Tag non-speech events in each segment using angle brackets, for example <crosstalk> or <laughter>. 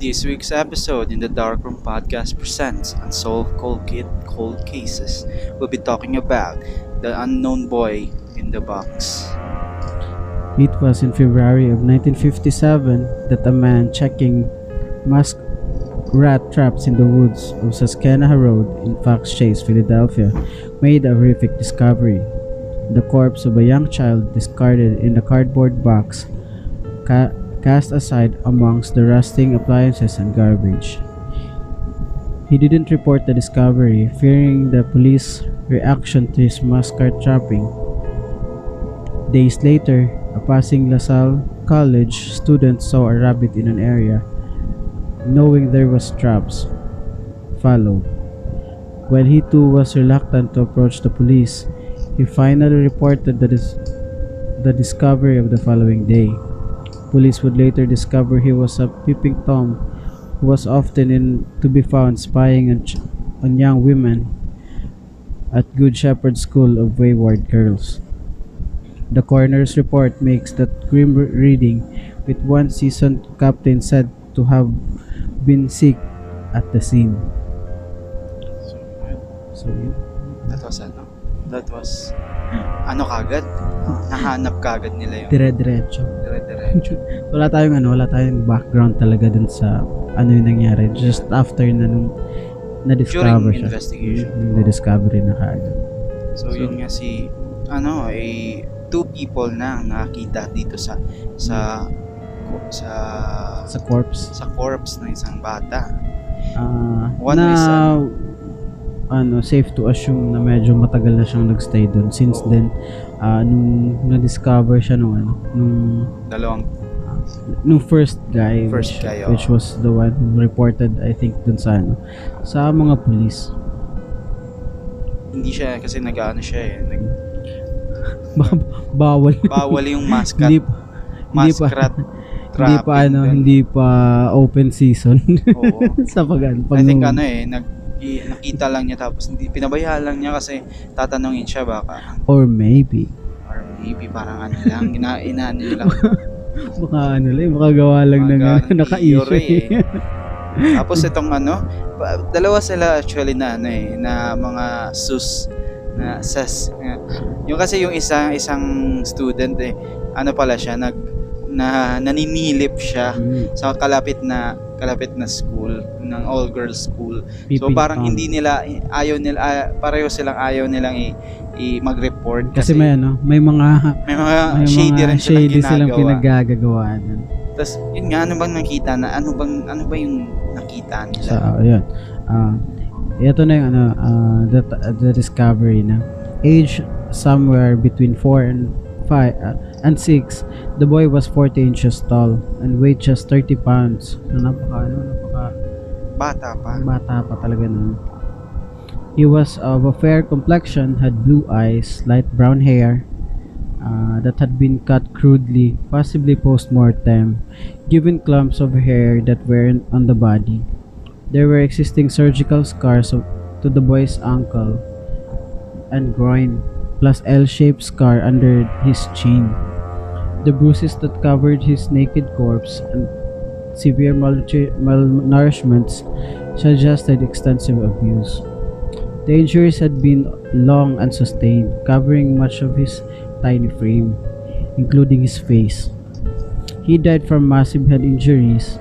This week's episode in the Dark Room Podcast presents Unsolved Cold, Kid, Cold Cases. We'll be talking about the unknown boy in the box. It was in February of 1957 that a man checking musk rat traps in the woods of Susquehanna Road in Fox Chase, Philadelphia, made a horrific discovery. The corpse of a young child discarded in a cardboard box cast aside amongst the rusting appliances and garbage. He didn't report the discovery, fearing the police reaction to his mascot trapping. Days later, a passing LaSalle College student saw a rabbit in an area, knowing there was traps. Followed. While he too was reluctant to approach the police, he finally reported the, dis- the discovery of the following day. Police would later discover he was a peeping Tom who was often in, to be found spying on, ch- on young women at Good Shepherd School of Wayward Girls. The coroner's report makes that grim reading, with one seasoned captain said to have been sick at the scene. So, So, yun. that was ano? That was, ano kagad? Nahanap kagad nila yung dire-diretso. dire-diretso. <laughs> wala tayong ano, wala tayong background talaga dun sa ano yung nangyari. Just after na nung na-discover During siya. investigation. Nung na-discovery na kaagad. So, yun nga si, ano, eh, two people na ang nakakita dito sa, sa, sa, Sa corpse. sa corpse ng isang bata. Ah, One na, is, ano, safe to assume na medyo matagal na siyang nagstay doon. Since then, ah, nung na-discover siya nung ano, nung Dalawang, nung first guy First which, guy, which oo. was the one who reported I think dun sa ano sa mga police hindi siya, kasi nag-ano siya eh, nag, <laughs> Ba- bawal bawal yung <laughs> mascot, hindi pa hindi pa mascot <laughs> hindi pa ano hindi pa open season Oo. sa pag ano I think ano eh, nag, nakita lang niya tapos hindi, pinabayaan lang niya kasi tatanungin siya baka, or maybe or maybe parang ano lang, ina, inaano lang. <laughs> baka ano lang makagawa lang ng ano, naka-issue theory eh. <laughs> Tapos itong ano, dalawa sila actually na ano eh, na mga sus na sas. eh, Yung kasi yung isa isang student eh, ano pala siya nag na naninilip siya Mm, sa kalapit na kalapit na school ng all girls school. So parang hindi nila ayaw nila ah, pareho silang ayaw nilang i, i mag-report kasi, may ano may mga may mga may shady mga rin silang shady silang ginagawa. pinagagawaan Tapos, yun nga, ano bang nakita na, ano bang, ano ba yung nakita nila? sa ayun ah ito na yung ano ah, the, the discovery na age somewhere between 4 and 5 and 6 the boy was 40 inches tall and weighed just 30 pounds. Na napaka ano napaka Bata pa. bata pa talaga no? He was of a fair complexion had blue eyes light brown hair uh, that had been cut crudely possibly post-mortem given clumps of hair that were on the body. There were existing surgical scars of, to the boy's ankle and groin, plus L-shaped scar under his chin. The bruises that covered his naked corpse and severe malnourishments suggested extensive abuse. The injuries had been long and sustained, covering much of his tiny frame, including his face. He died from massive head injuries.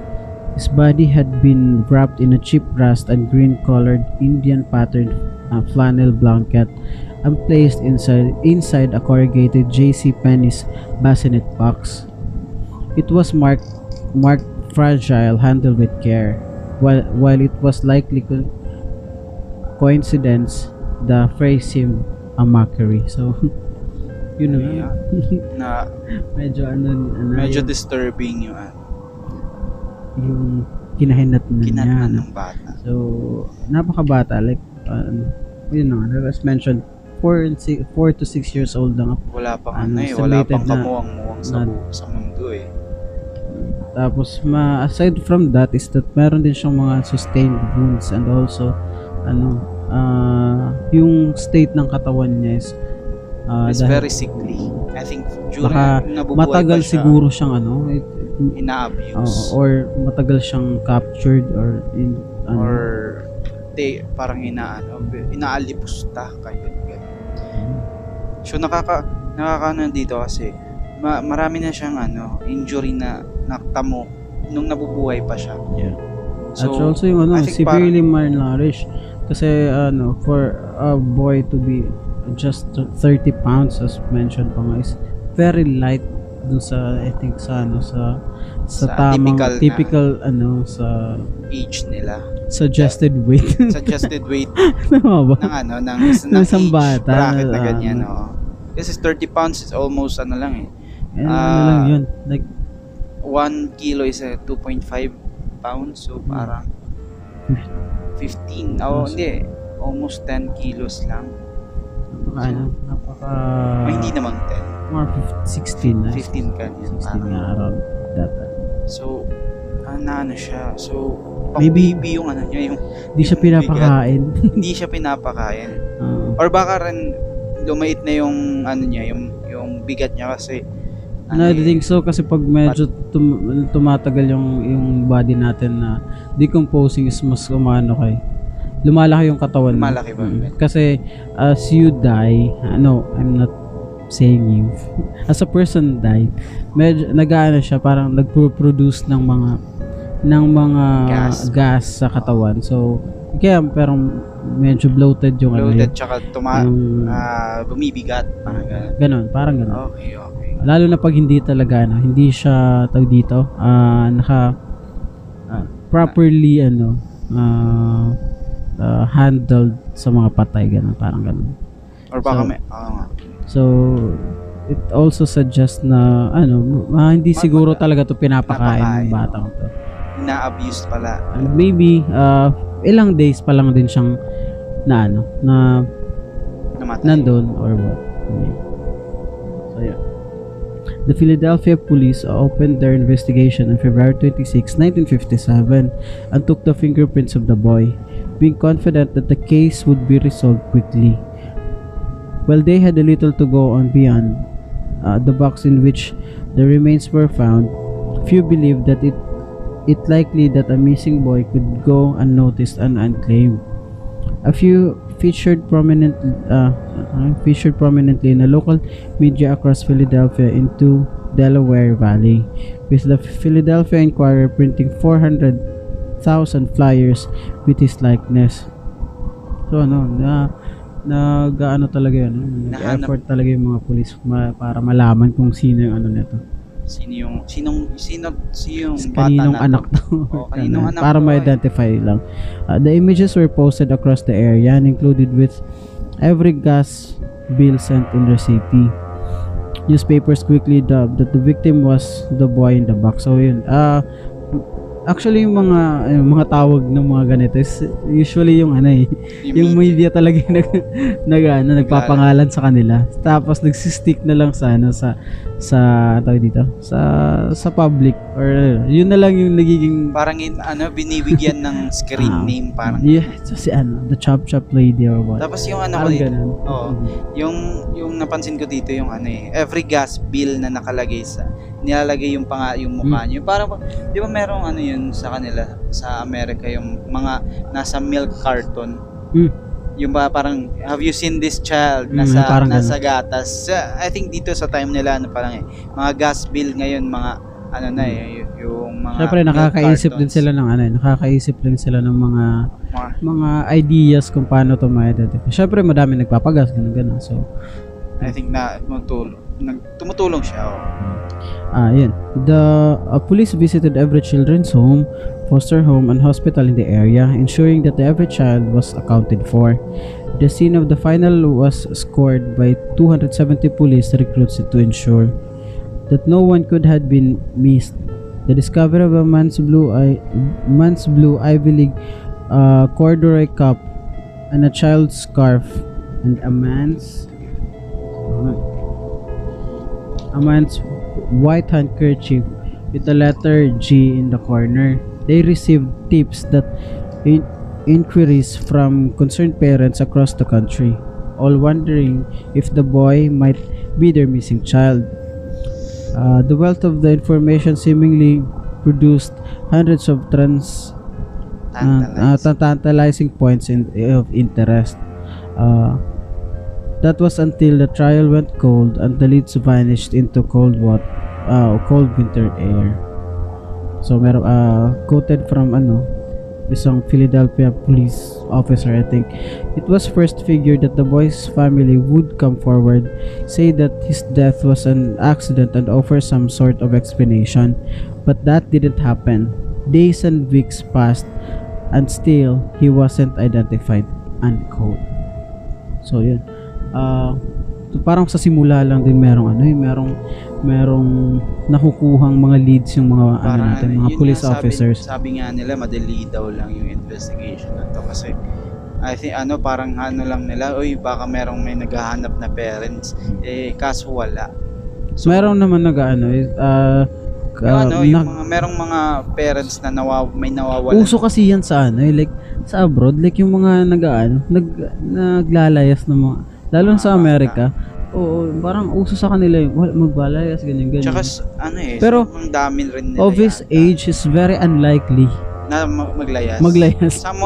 His body had been wrapped in a cheap rust and green colored Indian patterned uh, flannel blanket and placed inside inside a corrugated J.C. Penney's bassinet box. It was marked marked fragile, handled with care. While while it was likely co- coincidence, the phrase seemed a mockery. So, <laughs> yun na nga. Yeah. Na, <laughs> medyo ano, ano medyo yung, disturbing yung, ano, yung kinahinat na niya. no? ng bata. So, napakabata. Like, um, yun know, as mentioned, 4 and 6, 4 to 6 years old na nga. Wala pang Ano, eh, wala pang kamuwang-muwang sa, na- bu- sa mundo eh. Tapos, ma aside from that, is that meron din siyang mga sustained wounds and also, ano, ah yung state ng katawan niya is, ah, It's dahil- very sickly. I think during Baka nabubuhay matagal siya, siguro siyang ano, it, ina-abuse Oo, or matagal siyang captured or in ano, or they parang inaano inaalipusta ganyan. So nakaka nakakaano dito kasi ma- marami na siyang ano injury na naktamo nung nabubuhay pa siya. Yeah. So, At also yung ano, severely malnourished. Kasi ano, for a boy to be just 30 pounds as mentioned pa nga is very light dun sa I think sa ano sa sa, Sa tamang typical na- typical ano sa age nila suggested weight. suggested weight <laughs> ng ano ng, ng Ng isang age bata, bracket na ah, ganyan ah. oo. Kasi 30 pounds is almost ano lang eh. Ano, ano Ah, lang yun. Like 1 kilo is uh, 2.5 pounds so parang 15 oh hindi almost 10 kilos lang napaka ano, napaka oh, hindi naman 10 more 16 na. 15 kanyan 16 parang nga that. uh, so na ano siya so Maybe- baby yung ano niya yung Hindi siya pinapakain. <laughs> hindi siya pinapakain Oo. <laughs> or baka rin lumait na yung ano niya yung yung bigat niya kasi No, I eh, think so kasi pag medyo tum- tumatagal yung yung body natin na decomposing is mas umano kay lumalaki yung katawan. Lumalaki ba? Mm. Kasi as you die, no, I'm not saying you. <laughs> As a person die, medyo nag-ano siya parang nagpo-produce ng mga ng mga Gas. gas, sa katawan. So kaya parang medyo bloated yung ano bloated yun. tsaka tuma Yung- ah, bumibigat parang ganun. Ganon, parang ganon. okay okay lalo na pag hindi talaga ano, hindi siya tag dito ah naka ah, properly ano ah, ah, handled sa mga patay ganun parang ganun or baka So- may nga. so it also suggests na ano ah, hindi siguro talaga to pinapakain pinapakain, ng batang to ina-abuse pala and maybe ah, ilang days pa lang din siyang na ano na namatay nandun or what. So yeah. The Philadelphia police opened their investigation on February 26, 1957 and took the fingerprints of the boy, being confident that the case would be resolved quickly. While they had a little to go on beyond uh, the box in which the remains were found, few believed that it it likely that a missing boy could go unnoticed and unclaimed. A few featured prominent uh, uh, featured prominently in a local media across Philadelphia into Delaware Valley, with the Philadelphia Inquirer printing 400,000 flyers with his likeness. So ano, na nag ano talaga yun, no? Nahanap. effort talaga yung mga police ma- para malaman kung sino yung ano nito. Sino yung sinong sino sino yung kaninong bata na anak to? Oo, <laughs> kaninong anak para eh. ma-identify lang. Uh, the images were posted across the area and included with every gas bill sent in receipt. Newspapers quickly dubbed that the victim was the boy in the box. So yun. Uh, actually yung mga yung mga tawag ng mga ganito is usually yung ano eh yung media. talaga yung nag, nag ano, nagpapangalan sa kanila. Tapos nagsistick na lang sa ano sa sa tawag dito? Sa sa public or yun na lang yung nagiging parang in, ano binibigyan ng screen Ah. name parang yeah so si ano the chop chop lady or what. Tapos yung ano ko dito ganun. Oo. yung yung napansin ko dito yung ano eh every gas bill na nakalagay sa nilalagay yung panga yung mukha Hmm. niyo. Parang di ba merong ano yun sa kanila sa Amerika yung mga nasa milk carton Mm. yung ba parang have you seen this child Mm, nasa parang nasa gatas Sa- I think dito sa time nila ano parang eh mga gas bill ngayon mga ano na eh y- yung mga Siyempre milk nakakaisip din sila ng ano, eh, nakakaisip din sila ng mga mga, mga ideas kung paano to ma-identify. Siyempre madami nagpapagas ganun ganun. So I think na tumutulong nag, tumutulong siya oh. Ah, yun. The uh, police visited every children's home, foster home, and hospital in the area, ensuring that every child was accounted for. The scene of the final was scored by 270 police recruits to ensure that no one could have been missed. The discovery of a man's blue eye, man's blue Ivy League uh, corduroy cup and a child's scarf and a man's a man's white handkerchief with the letter G in the corner. They received tips that in- inquiries from concerned parents across the country, all wondering if the boy might be their missing child. Uh, the wealth of the information seemingly produced hundreds of trans uh, uh, Tantalizing. tantalizing points in, of interest. Uh, that was until the trial went cold and the leads vanished into cold water, uh, cold winter air. So meron uh, quoted from ano isang Philadelphia police officer I think. It was first figured that the boy's family would come forward say that his death was an accident and offer some sort of explanation. But that didn't happen. Days and weeks passed and still he wasn't identified. Unquote. So yun ah so parang sa simula lang din merong ano eh merong merong nakukuhang mga leads yung mga ano Parang natin ano, mga yun police nga officers Sabi, nga nila, madali daw lang yung investigation na to kasi I think ano parang ano lang nila, uy baka merong may naghahanap na parents eh kaso wala. So, meron naman nag ano eh ah, yung ah, ano, nag- yung mga merong mga parents na nawaw, may nawawalan. Uso kasi yan sa ano eh, like sa abroad, like yung mga nag ano, nag naglalayas ng mga lalo na sa. Amerika. Oo, parang uso sa kanila yung wal- magbalayas ganyan ganyan. Tsaka ano eh, Pero, ang dami rin nila of his yata age is very unlikely na ma- maglayas. maglayas. Some,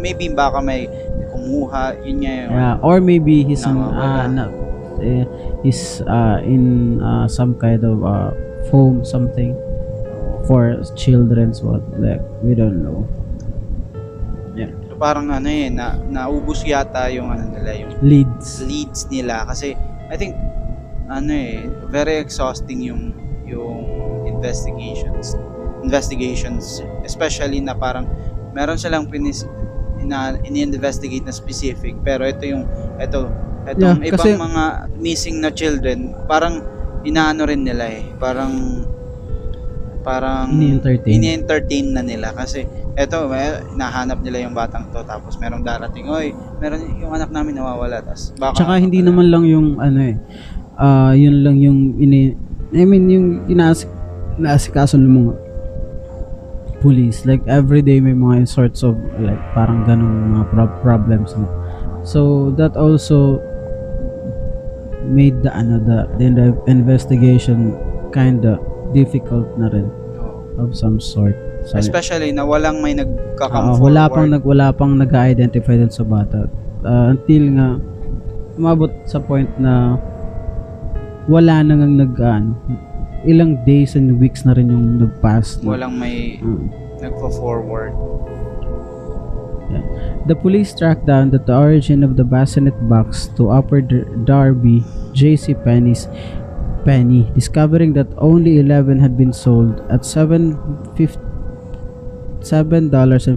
maybe baka may kumuha, yun nga yun. Yeah, or maybe he's an, Nawawala. uh, na, eh, he's uh, in uh, some kind of uh, foam something for children's what like we don't know. Parang ano eh, na, naubos yata yung ano nila, yung Leads. leads nila. Kasi I think ano eh very exhausting yung yung investigations investigations. Especially na parang meron silang pinis ina, ini-investigate na specific. Pero ito yung ito itong Yeah, ibang kasi- mga missing na children parang inaano rin nila eh. Parang parang Ini-entertain. ini-entertain na nila kasi eto may nahanap nila yung batang to tapos merong darating oy meron yung anak namin nawawala tas baka Tsaka hindi naman lang yung ano eh, ah yun lang yung ini I mean yung inaasik inaasikaso ng mga police like every day may mga sorts of like parang ganong mga pro- problems na. So that also made the ano the, the investigation kinda difficult na rin of some sort. So, especially na walang may nagka-come wala forward. pang nag wala pang nag-identify dun sa bata. Ah, until nga umabot sa point na wala na ngang nag ano, ilang days and weeks na rin yung nag-pass. na- walang may Mm. nagfo-forward The police tracked down that the origin of the bassinet box to Upper Darby J.C. Penny's Penny, discovering that only 11 had been sold at 7 $7.50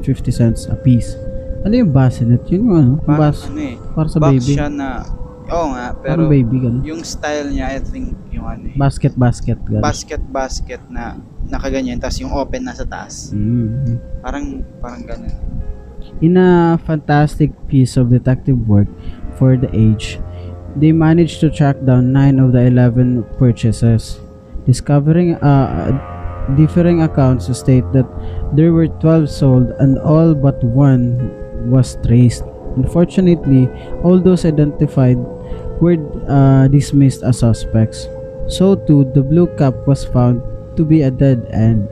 a piece. Ano yung bassinet? Yun yung ano? Yung parang bas, ano eh para sa box baby. siya na oo nga pero Parang baby, ganun. yung style niya I think yung ano eh Basket, basket. Ganun. basket basket na nakaganyan tas yung open nasa taas Mm. parang parang ganun In a fantastic piece of detective work for the age, they managed to track down 9 of the 11 purchases, discovering uh, differing accounts state that there were 12 sold and all but one was traced. Unfortunately, all those identified were uh, dismissed as suspects. So too, the blue cap was found to be a dead end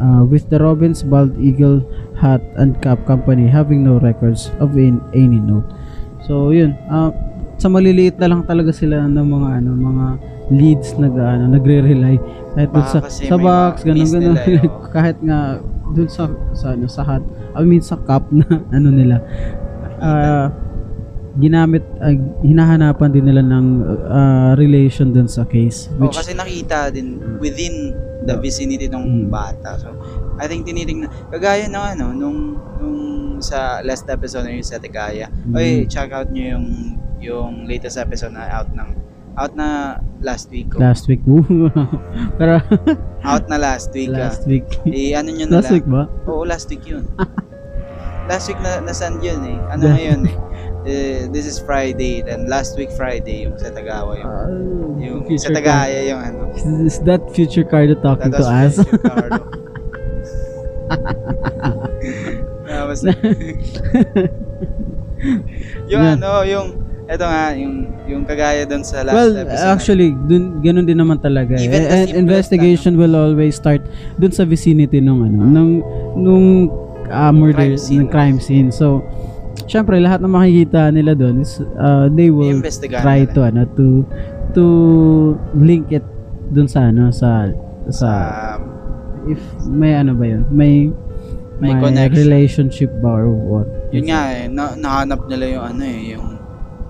uh, with the Robbins Bald Eagle Hat and Cap Company having no records of in, any note. So yun, uh, sa maliliit na lang talaga sila ng mga ano, mga leads nag ano, nagre-rely kahit dun Baka sa sa box ganun ganun nila, oh. <laughs> kahit nga dun sa sa ano sa hat I mean sa cup na <laughs> ano nila uh, ginamit uh, hinahanapan din nila ng uh, relation dun sa case oh, which kasi nakita din within the vicinity ng Mm. bata so I think tinitingnan kagaya ng ano nung nung sa last episode na yung sa Tegaya Mm. oy check out nyo yung yung latest episode na out ng out na last week ko last week <laughs> pero out na last week ah. last week eh ano nyo na last lang week ba Oo, last week yun. <laughs> last week na nasaan yun eh. Ano ngayon eh. <laughs> Eh, this is Friday, then last week Friday yung sa Tagawa yung, Ah, yung future sa Tagaya yung ano. Is that future Cardo talking That to us? Future Cardo. Tapos, <laughs> yung Yeah. ano, yung Ito nga, yung, yung kagaya doon sa last well, episode. actually, dun, ganun din naman talaga. Eh. Even the And investigation will always start dun sa vicinity nung ano, nung nung ah, murder Crime scene. ng crime scene. So, syempre lahat ng makikita nila doon is uh, they will try to ano to to link it dun sa ano sa sa Um, if may ano ba yun may May connection. relationship ba or what yun nga eh, na, nahanap nila yung ano eh, yung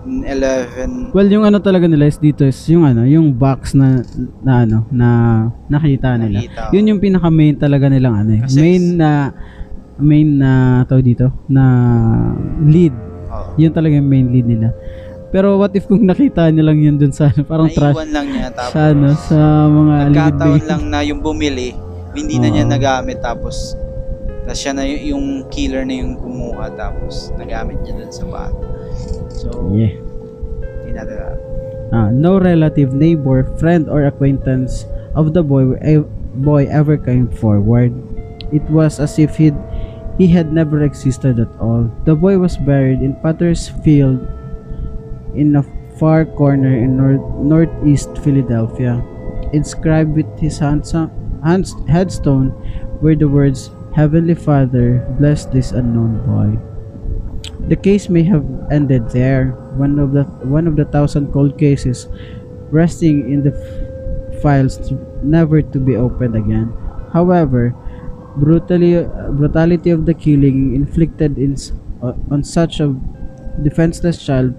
11 well yung ano talaga nila is dito is yung ano yung box na na ano na nakita nila nakita. yun yung pinaka main talaga nilang ano eh. Kasi- main na main na tawag dito na lead Oh. yun talaga yung main lead nila pero what if kung nakita niya lang yun dun sa ano, parang trash Naiwan lang niya tapos sa ano sa mga nagkataon lang na yung bumili hindi na niya nagamit tapos na siya na yung killer na yung kumuha tapos nagamit niya dun sa bata so yeah hindi natin alam. Ah, no relative, neighbor, friend, or acquaintance of the boy boy ever came forward. It was as if he'd, he had never existed at all. The boy was buried in Potter's Field in a far corner in north, northeast Philadelphia. Inscribed with his handsome, hands, headstone were the words, Heavenly Father, bless this unknown boy. The case may have ended there, one of the one of the thousand cold cases resting in the files to, never to be opened again. However, brutally brutality of the killing inflicted in, uh, on such a defenseless child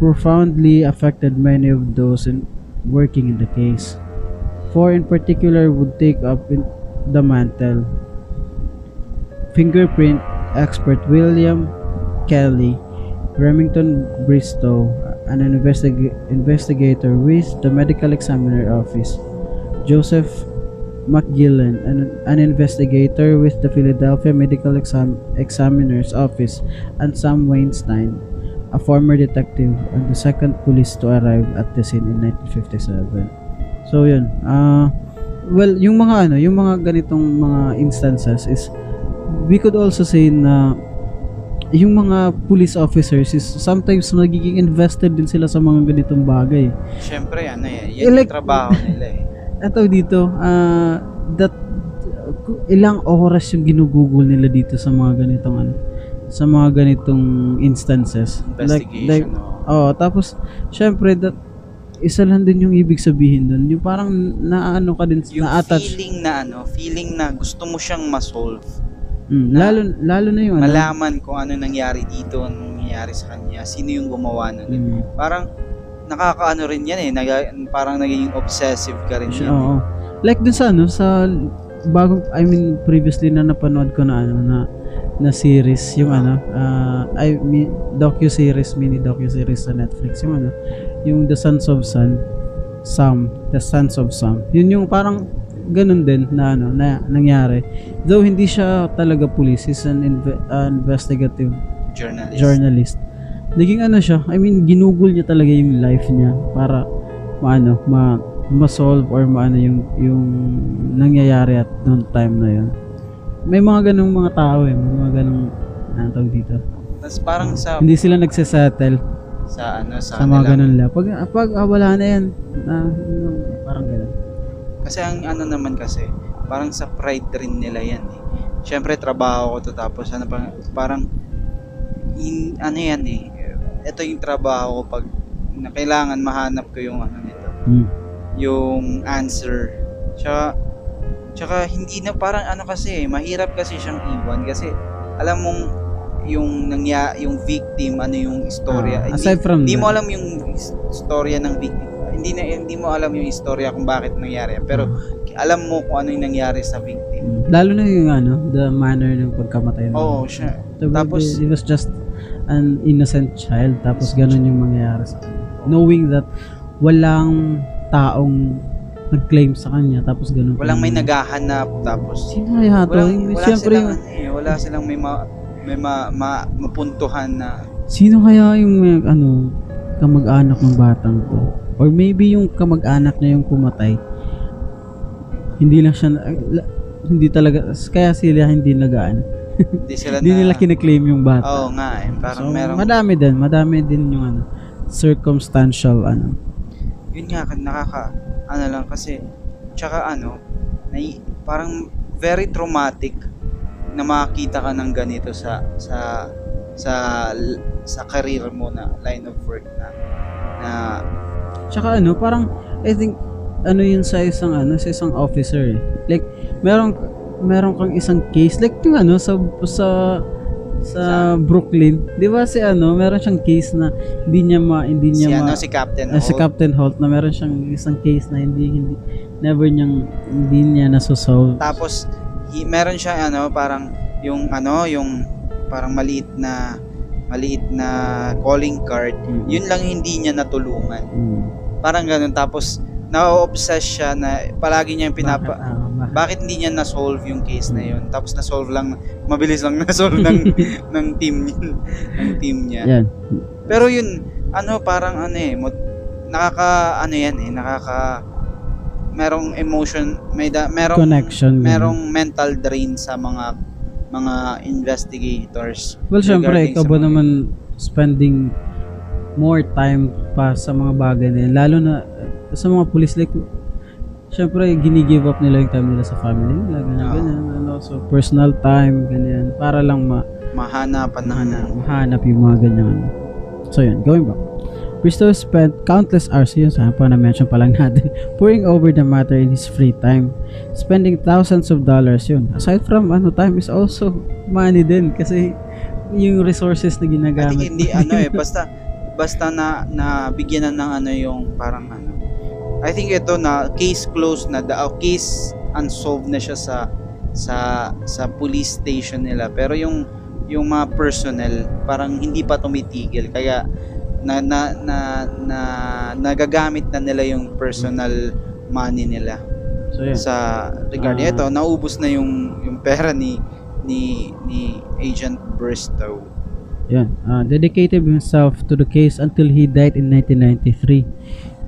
profoundly affected many of those in, working in the case. Four in particular would take up the mantle. Fingerprint expert William Kelly, Remington Bristow, an investig- investigator with the Medical Examiner Office, Joseph McGillen, an, an investigator with the Philadelphia Medical Exam- Examiner's Office, and Sam Weinstein, a former detective and the second police to arrive at the scene in 1957. So yun, ah well, yung mga ano, yung mga ganitong mga instances is we could also say na yung mga police officers is sometimes nagiging invested din sila sa mga ganitong bagay. syempre ano eh yan like- yung trabaho nila eh <laughs> Eto dito, ah that ilang oras yung ginugugol nila dito sa mga ganitong ano, sa mga ganitong instances. Like, like, oh. oh, tapos syempre that isa lang din yung ibig sabihin doon. Yung parang naano ka din, yung na-attach. feeling na ano feeling na gusto mo siyang ma-solve Mm, lalo lalo na yung ano. malaman kung ano nangyari dito ano nangyari sa kanya sino yung gumawa nun Mm. parang nakakaano rin yan eh naga, parang naging obsessive ka rin Siya, yan eh. oo. Like dun sa ano, sa bagong, I mean, previously na napanood ko na ano, na, na series, yung ano, uh, I mean, docu-series, mini docu-series sa Netflix, yung ano, yung The Sons of Sun, Sam, The Sons of Sam. Yun yung parang ganun din na ano, na nangyari. Though hindi siya talaga police, he's an inve- uh, investigative journalist journalist. Naging ano siya, I mean, ginugol niya talaga yung life niya para maano, ma ma-solve or maano yung yung nangyayari at noong time na yun. May mga ganung mga tao eh, may mga ganung ano tawag dito. Tapos parang sa Hindi sila nagsesettle sa ano sa, sa mga ganun lang. Pag, pag ah, wala na yan, na, yung parang ganun. Kasi ang ano naman kasi, parang sa pride rin nila yan eh. Siyempre trabaho ko to tapos ano pa, parang in, ano yan eh. Ito yung trabaho ko pag na kailangan mahanap ko yung ano nito, Hmm. yung answer. Tsaka, tsaka hindi na parang ano kasi eh, mahirap kasi siyang iwan kasi alam mong yung nangya yung victim ano yung istorya Ah, aside from hindi mo alam yung is- istorya ng victim hindi na hindi mo alam yung istorya kung bakit nangyari pero alam mo kung ano yung nangyari sa victim. Lalo na yung ano, the manner ng pagkamatay. ng- oo siya The- Tapos- it was just an innocent child tapos ganun yung mangyayari sa kanya. Knowing that walang taong nag-claim sa kanya tapos ganun. walang may naghahanap tapos Sino kaya to? walang, Yung- wala Siyempre, silang yung, ano eh, wala silang may ma, may ma, ma- mapuntuhan na sino kaya yung may, ano, kamag-anak ng batang to? Or maybe yung kamag-anak na yung pumatay. Hindi lang siya, hindi talaga, kaya sila hindi nagaan. <laughs> Hindi sila Hindi na... nila kiniklaim yung bata. Oo nga eh. Parang so, merong... madami din, madami din yung ano, circumstantial ano. yun nga, nakaka... Ano lang kasi... Tsaka ano... Nai, parang very traumatic na makakita ka ng ganito sa sa sa sa career mo na line of work na na Tsaka ano, parang I think ano yun sa isang ano, sa isang officer. eh. Like meron meron kang isang case like yung ano sa sa sa Brooklyn. 'Di ba si ano, meron siyang case na hindi niya ma hindi si niya ano ma, si Captain si Holt. Captain Holt na meron siyang isang case na hindi hindi never niyang hindi niya nasosolve. Tapos hi, meron siya ano parang yung ano yung parang maliit na maliit na calling card. Mm. Yun lang hindi niya natulungan. Mm. Parang ganun. Tapos na-obsess siya na palagi niya yung pinapa Bakit, ah, bakit? bakit hindi niya na-solve yung case na yun? Tapos na-solve lang mabilis lang na-solve ng <laughs> ng team niya ng team niya. Yan. pero yun ano parang ano eh mo, nakaka ano yan eh nakaka merong emotion may da, merong Connection, merong mental drain sa mga mga investigators Well, syempre, ikaw ba naman spending more time pa sa mga bagay na yun? Lalo na uh, sa mga police, like, syempre, gini-give up nila yung time nila sa family nila, ganyan, Oo. ganyan. And also, personal time, ganyan. Para lang ma mahanapan ng mahanap, mahanap yung mga ganyan. So, yun, going back. Bristow spent countless hours, yun sa pa na-mention pa lang <laughs> natin, pouring over the matter in his free time. Spending thousands of dollars yun. Aside from ano, time is also money din kasi yung resources na I think ginagamit. hindi ano eh <laughs> basta basta na na bigyan na ng ano yung parang ano I think ito na case closed na the uh, case unsolved na siya sa sa sa police station nila pero yung yung mga personnel parang hindi pa tumitigil kaya na na na, na nagagamit na nila yung personal money nila so, yun. sa regard Ah. ito naubos na yung yung pera ni ni ni Agent Bristow Yan. Uh, dedicated himself to the case until he died in 1993.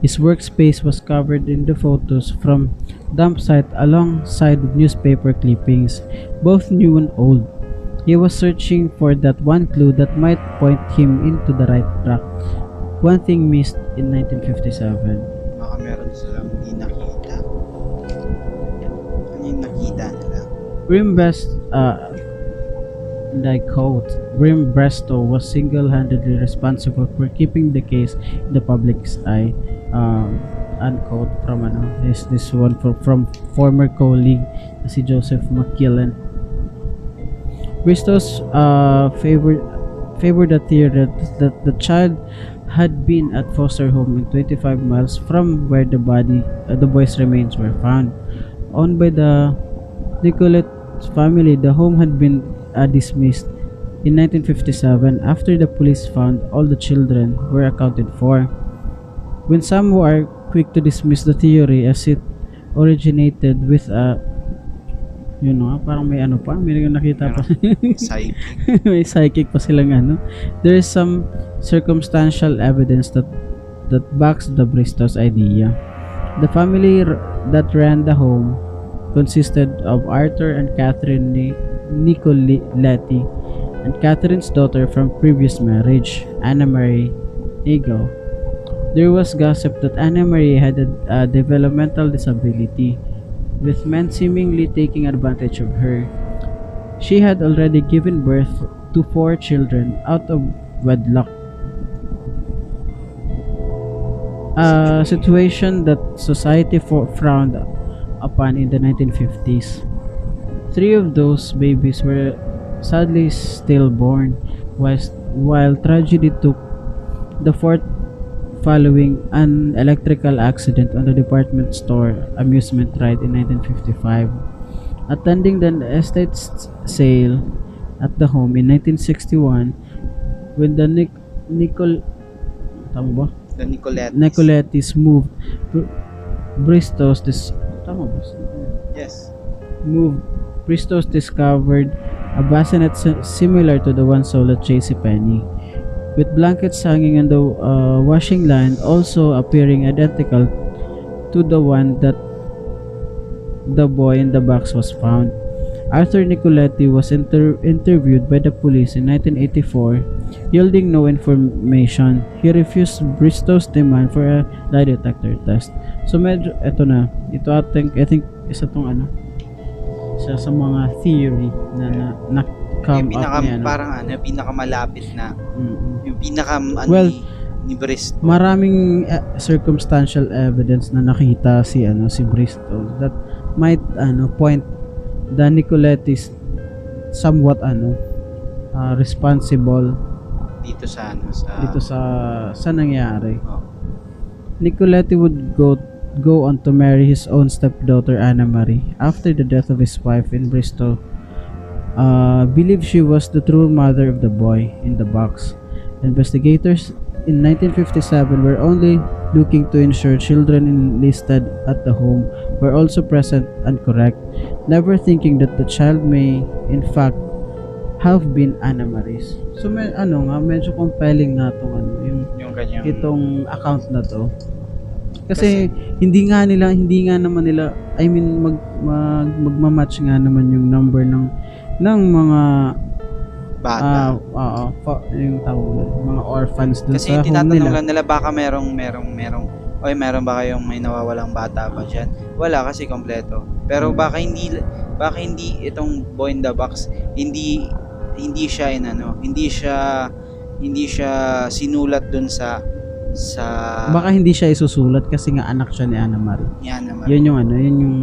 His workspace was covered in the photos from dump site alongside with newspaper clippings, both new and old. He was searching for that one clue that might point him into the right track. One thing missed in 1957. baka meron silang hindi nakita ano yung nakita nila Grim Best, uh, quote, Grim Brestow was single-handedly responsible for keeping the case in the public's eye. Um, unquote from ano, is this one for, from former colleague si Joseph McKillen. Bristow's uh, favored favored the theory that, that the child had been at foster home in 25 miles from where the body uh, the boy's remains were found. Owned by the Nicolette family, the home had been uh, dismissed in 1957 after the police found all the children were accounted for. When some who are quick to dismiss the theory as it originated with a you know, parang may ano pa, may nakita pa. <laughs> psychic may psychic pa silang ano. There is some circumstantial evidence that that backs the Bristow's idea. The family r- that ran the home consisted of Arthur and Catherine Nicoletti and Catherine's daughter from previous marriage, Anna Marie Eagle. There was gossip that Anna Marie had a, a developmental disability, with men seemingly taking advantage of her. She had already given birth to four children out of wedlock. A situation that society frowned upon in the 1950s. Three of those babies were sadly stillborn, whilst, while tragedy took the fourth following an electrical accident on the department store amusement ride in 1955. Attending the estate sale at the home in 1961, when the Nic- Nicol tama ba? the moved, Br- Bristow's dis tama ba? yes moved, Bristow's discovered a bassinet similar to the one sold at JCPenney, with blankets hanging on the uh, washing line also appearing identical to the one that the boy in the box was found. Arthur Nicoletti was inter- interviewed by the police in 1984, yielding no information. He refused Bristow's demand for a lie detector test. So medyo, eto na. Ito I think, I think isa tong ano, isa sa mga theory na na, na come yung pinaka, up niya. No? parang ano, pinakamalapit na, Mm-mm. yung pinaka, ano, Well, ni, ni Bristow. maraming uh, circumstantial evidence na nakita si ano si Bristol that might ano point the Nicoletti's somewhat ano uh, responsible dito sa, ano, sa, dito sa sa nangyari. Oh. Nicoletti would go go on to marry his own stepdaughter Anna Marie after the death of his wife in Bristol. Uh, believed she was the true mother of the boy in the box. Investigators in 1957 were only looking to ensure children enlisted at the home were also present and correct, never thinking that the child may in fact have been Anna Marie's. So may, ano nga medyo compelling na tong ano yung yung kanyang, itong account na to. Kasi, hindi nga nila hindi nga naman nila I mean mag, mag magma-match nga naman yung number ng ng mga bata. ah oo, fa- yung tawag doon, mga orphans dun Kasi sa home tinatanong nila. lang nila baka merong merong merong oy meron ba kayong may nawawalang bata ba diyan? Wala kasi kompleto. Pero Hmm. baka hindi baka hindi itong boy in the box hindi hindi siya in ano, hindi siya hindi siya sinulat dun sa sa Baka hindi siya isusulat kasi nga anak siya ni Anna Marie. yan naman. Yun yung ano, yun yung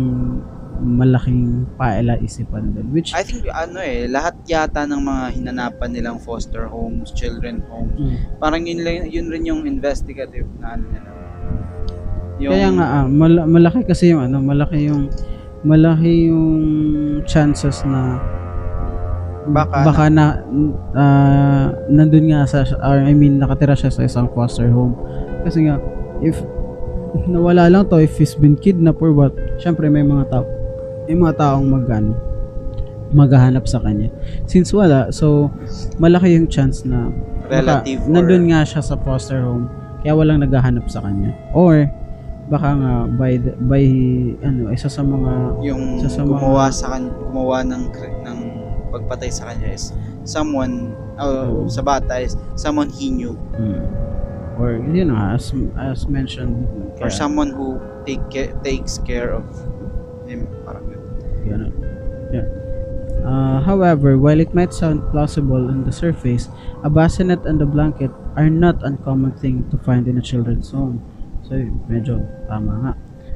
malaking paela isipan doon. Which I think ano eh, lahat yata ng mga hinanapan nilang foster homes, children homes, Mm. parang yun, lang- yun rin yung investigative na ano nila. Yung, Kaya nga ah, mal- malaki kasi yung ano, malaki yung malaki yung chances na Baka baka na ah, nandun nga sa or I mean nakatira siya sa isang foster home. Kasi nga if nawala lang to if he's been kidnapped or what, syempre may mga tao may mga taong magano maghahanap sa kanya. Since wala, so malaki yung chance na baka relative or- nandun nga siya sa foster home kaya walang naghahanap sa kanya. Or baka nga by the- by ano isa sa mga yung Sa- sa mga- gumawa sa kan gumawa ng kri- ng pagpatay sa kanya is someone oh, Oo. sa bata is someone he knew hmm, or you know as as mentioned or kaya- someone who take ca- takes care of him parang. Ganun. Yeah. Uh, however, while it might sound plausible on the surface, a bassinet and a blanket are not uncommon thing to find in a children's home. So, medyo tama nga.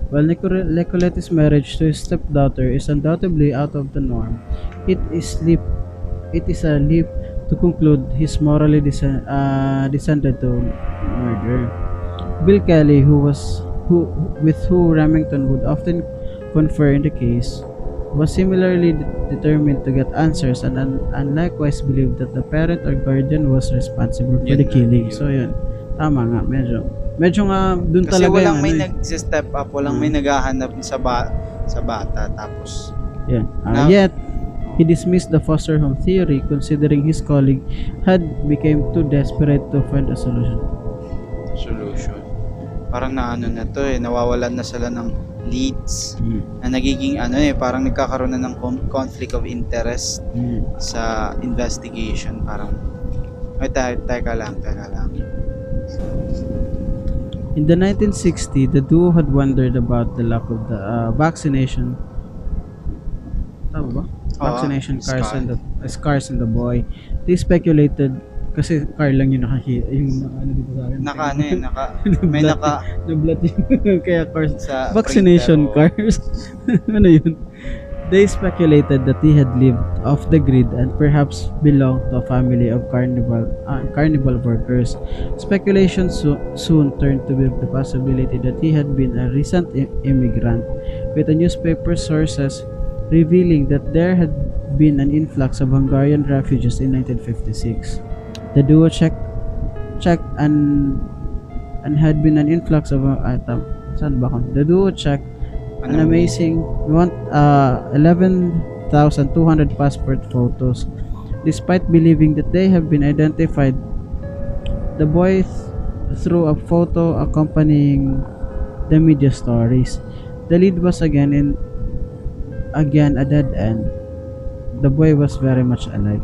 While Nicole- Nicoletti's marriage to his stepdaughter is undoubtedly out of the norm, it is leap, it is a leap to conclude he's morally descend, uh, descended to murder. Bill Kelly, who was who with who Remington would often confer in the case, was similarly de- determined to get answers and, and, and likewise believed that the parent or guardian was responsible for Yun the na, killing. yun. So yun, tama nga, medyo. Medyo nga kasi talaga walang yung may ano, nag-step up walang Hmm. may naghahanap sa ba sa bata tapos Yan. Ah, Now- yet, he dismissed the foster home theory considering his colleague had became too desperate to find a solution. solution parang na ano na to eh nawawalan na sila ng leads na nagiging ano eh parang nagkakaroon na ng con- conflict of interest Mm. sa investigation parang ay te- teka lang teka lang In the 1960, the duo had wondered about the lack of the uh, vaccination. Tama ba? Vaccination Oo, cars scar. in the uh, scars in the boy. They speculated kasi car lang yung nakakita yung naka- ano dito sa akin. naka ano eh naka <laughs> may naka nablat yung <laughs> kaya cars sa vaccination printer, cars. <laughs> ano yun? They speculated that he had lived off the grid and perhaps belonged to a family of carnival uh, carnival workers. Speculation so- soon turned to the possibility that he had been a recent i- immigrant, with newspaper sources revealing that there had been an influx of Hungarian refugees in 1956. The duo checked checked and and had been an influx of uh, ako? The duo checked an amazing one, uh, 11,200 passport photos. Despite believing that they have been identified, the boy th- threw a photo accompanying the media stories. The lead was again in again a dead end. the boy was very much alive.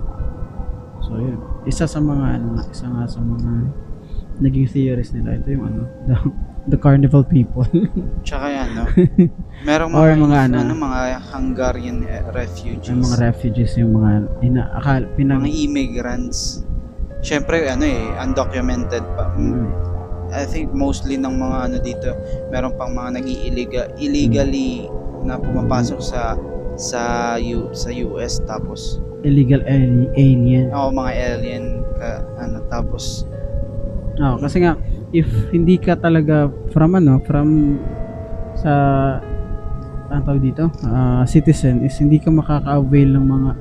So yun. Isa sa mga ano, isa nga sa mga naging theories nila ito yung ano, <laughs> the, the carnival people. <laughs> Tsaka yan, no? <laughs> Merong Or mga, mga ano. ano, mga Hungarian eh, refugees. yung mga refugees, yung mga ina, akal, pinang, mga immigrants. Siyempre, ano eh, undocumented pa. Mm. I think mostly ng mga ano dito, meron pang mga nag illegally na pumapasok sa sa U, sa US tapos illegal ali- alien. oh, mga alien ka, ano tapos Oh, kasi nga if hindi ka talaga from ano, from sa ang tawag dito, ah, citizen is hindi ka makaka-avail ng mga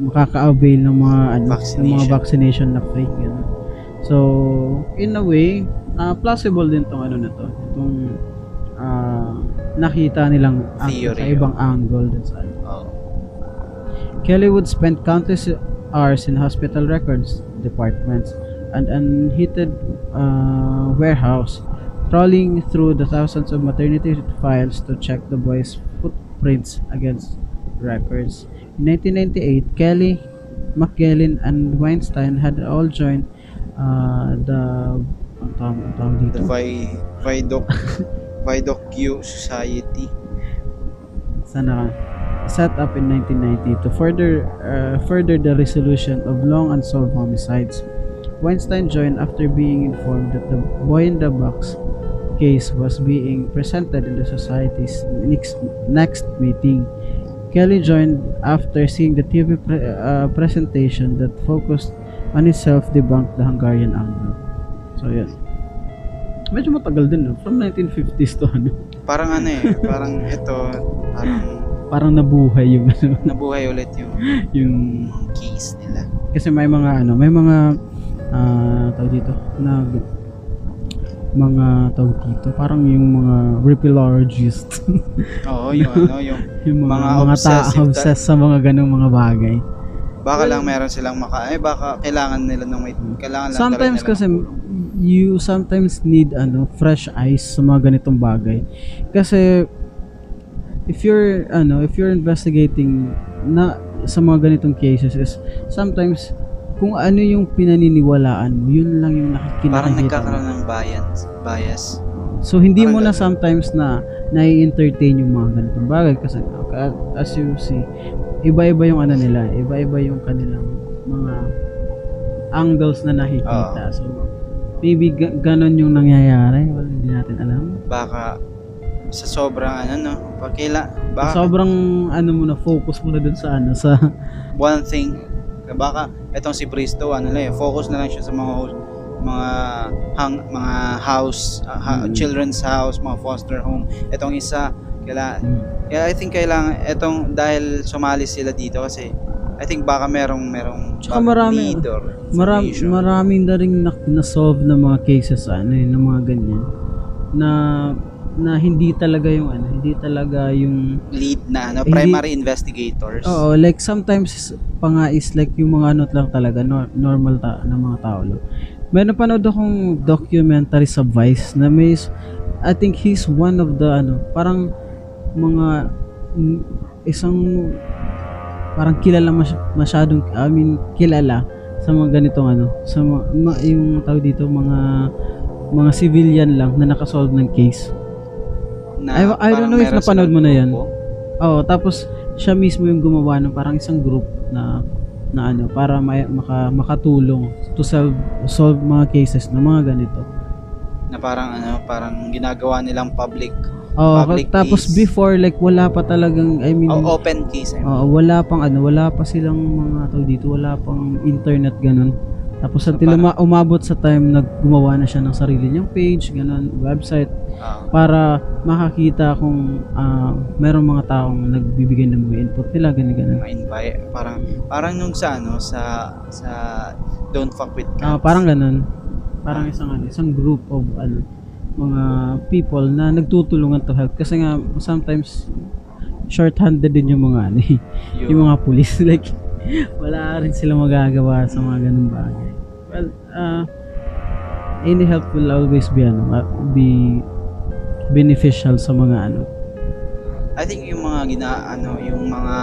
makaka-avail ng mga ano, ng mga Vaccination. vaccination na fake ano. So, in a way, ah, plausible din tong ano na to, itong ah, nakita nilang ang- Theory, sa ibang angle din sa ano. oh, Kelly would spend countless hours in hospital records departments and unheated uh, warehouse, trawling through the thousands of maternity files to check the boy's footprints against records. In 1998, Kelly, McGillin, and Weinstein had all joined uh, the ang tawag, ang tawag dito? the Vi Vidoc <laughs> Vidoc Q Society. sana set up in 1990 to further uh, further the resolution of long unsolved homicides. Weinstein joined after being informed that the boy in the box case was being presented in the society's next, next meeting. Kelly joined after seeing the TV pre- uh, presentation that focused on itself debunked the Hungarian angle. So, yan. Medyo matagal din, no? From 1950s to ano. Parang ano eh, parang ito, parang Parang nabuhay yung ano, nabuhay ulit yung yung case nila. kasi may mga ano, may mga ah tawag dito, nag mga tawag dito, parang yung mga repilologist, <laughs> Oo, yung ano, yung <laughs> yung mga, Mga mga, ta obsessive obsessed sa mga ganung mga bagay. baka lang meron silang maka eh baka kailangan nila ng may kailangan lang Sometimes kasi you sometimes need ano fresh eyes sa mga ganitong bagay. Kasi if you're ano, if you're investigating na sa mga ganitong cases is sometimes kung ano yung pinaniniwalaan mo, yun lang yung nakikita parang mo. nagkakaroon ng bias bias So hindi mo Parang na ganun. sometimes na nai-entertain yung mga ganitong bagay kasi uh, as you see, iba-iba yung ano nila, iba-iba yung kanilang mga angles na nakikita. So maybe ga- ganon yung nangyayari, well, hindi natin alam. baka sa sobrang ano no pag kaila baka Sobrang ano mo na focus mo na dun sa ano sa one thing baka etong si Bristo ano lang eh, focus na lang siya sa mga mga hang, mga house uh, ha- Mm. children's house mga foster home etong isa kaila Hmm. kaya I think kailangan etong dahil sumali sila dito kasi I think baka merong merong Tsaka marami- need or Marami, information. marami na rin na, na-solve na mga cases ano eh, ng mga ganyan na na hindi talaga yung ano, hindi talaga yung lead na ano Hindi- primary investigators Oo, like sometimes pa nga is like yung mga ano lang talaga, nor- normal ta- na mga tao lang. May napanood akong documentary sa Vice na may, I think he's one of the ano, parang mga mm, isang parang kilala masy- masyadong, I mean, kilala sa mga ganitong ano, sa mga, yung tawag dito, mga mga civilian lang na nakasolve ng case. Na I- I don't know if napanood mo na yan. Oo, tapos siya mismo yung gumawa ng parang isang group na na ano para may, maka, makatulong to solve solve mga cases na mga ganito. na parang ano parang ginagawa nilang public Oo, Public tapos case. before like wala pa talagang I mean o open case I mean. oo, wala pang ano, wala pa silang mga tawag dito, wala pang internet ganun. Tapos sa So, umabot sa time na gumawa na siya ng sarili niyang page, ganun, website Ah, para makakita kung ah, merong mga taong nagbibigay ng mga input nila, ganun ganun. invite parang parang nung sa ano sa sa don't fuck with Ah, cats. parang ganun. Parang isang ano, isang group of ano mga people na nagtutulungan to help kasi nga sometimes short-handed din yung mga ano, <laughs> eh, Yun. yung mga police <laughs> like wala rin sila magagawa sa mga ganung bagay. Well, uh, any help will always be ano, be beneficial sa mga ano. I think yung mga gina ano yung mga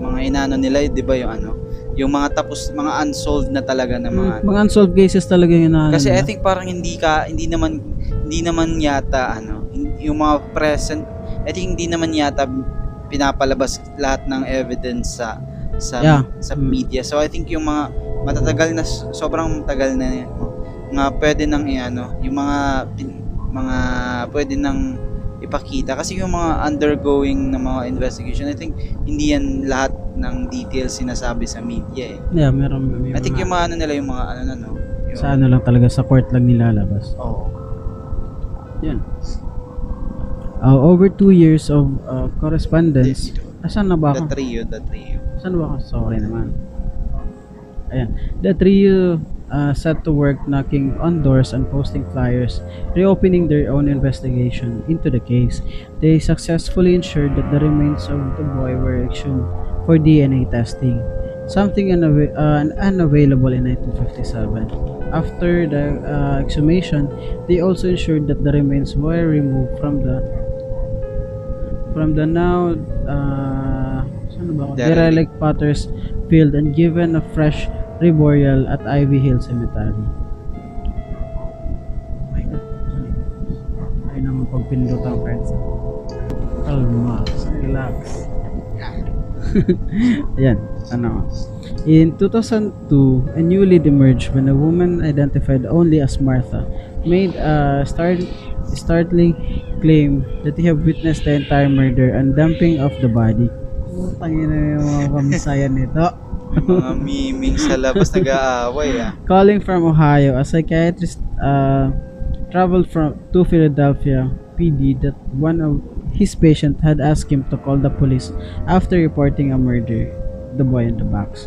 mga inano nila, 'di ba yung ano, yung mga tapos mga unsolved na talaga na mga mga unsolved cases talaga yun na kasi I think parang hindi ka hindi naman hindi naman yata ano yung mga present I think hindi naman yata pinapalabas lahat ng evidence sa sa Yeah. sa Mm. media. So I think yung mga matatagal na sobrang tagal na mga pwede nang iano, yung mga mga pwede nang ipakita kasi yung mga undergoing na mga investigation I think hindi yan lahat ng details sinasabi sa media eh. yeah meron may I think yung mga ano nila yung mga ano na no. Yung, sa ano lang talaga sa court lang nilalabas Oo. Yan. Uh, over two years of uh, correspondence. Asan na ba The ako? trio, the trio. Asan ba ako? Sorry naman. Ayan. The trio uh, set to work knocking on doors and posting flyers, reopening their own investigation into the case. They successfully ensured that the remains of the boy were exhumed for DNA testing, something unava- uh, unavailable in 1957. After the uh, exhumation, they also ensured that the remains were removed from the from the now uh, saan? Derelict. derelict potter's field and given a fresh reburial at Ivy Hill Cemetery. Ay, ay naman pagpindot ang friends. Kalma, relax. <laughs> Ayan, ano. In 2002, a new lead emerged when a woman identified only as Martha made a start, startling claim that he have witnessed the entire murder and dumping of the body. Yung mga pamsayan nito. <laughs> May mga miming sa labas <laughs> nag-aaway ah. Calling from Ohio, a psychiatrist uh, traveled from to Philadelphia PD that one of his patient had asked him to call the police after reporting a murder, the boy in the box.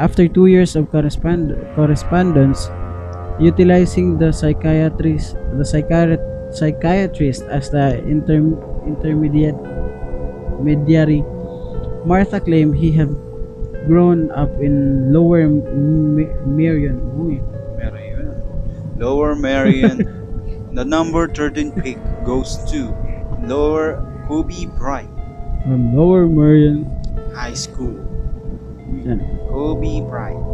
After two years of correspond- correspondence, utilizing the psychiatrist, the psychiat- psychiatrist as the inter- intermediate mediary, Martha claimed he had grown up in Lower Marion. Marion. Lower Marion. <laughs> the number 13 pick goes to Lower Kobe Bryant from Lower Marion. High School. Kobe Bryant.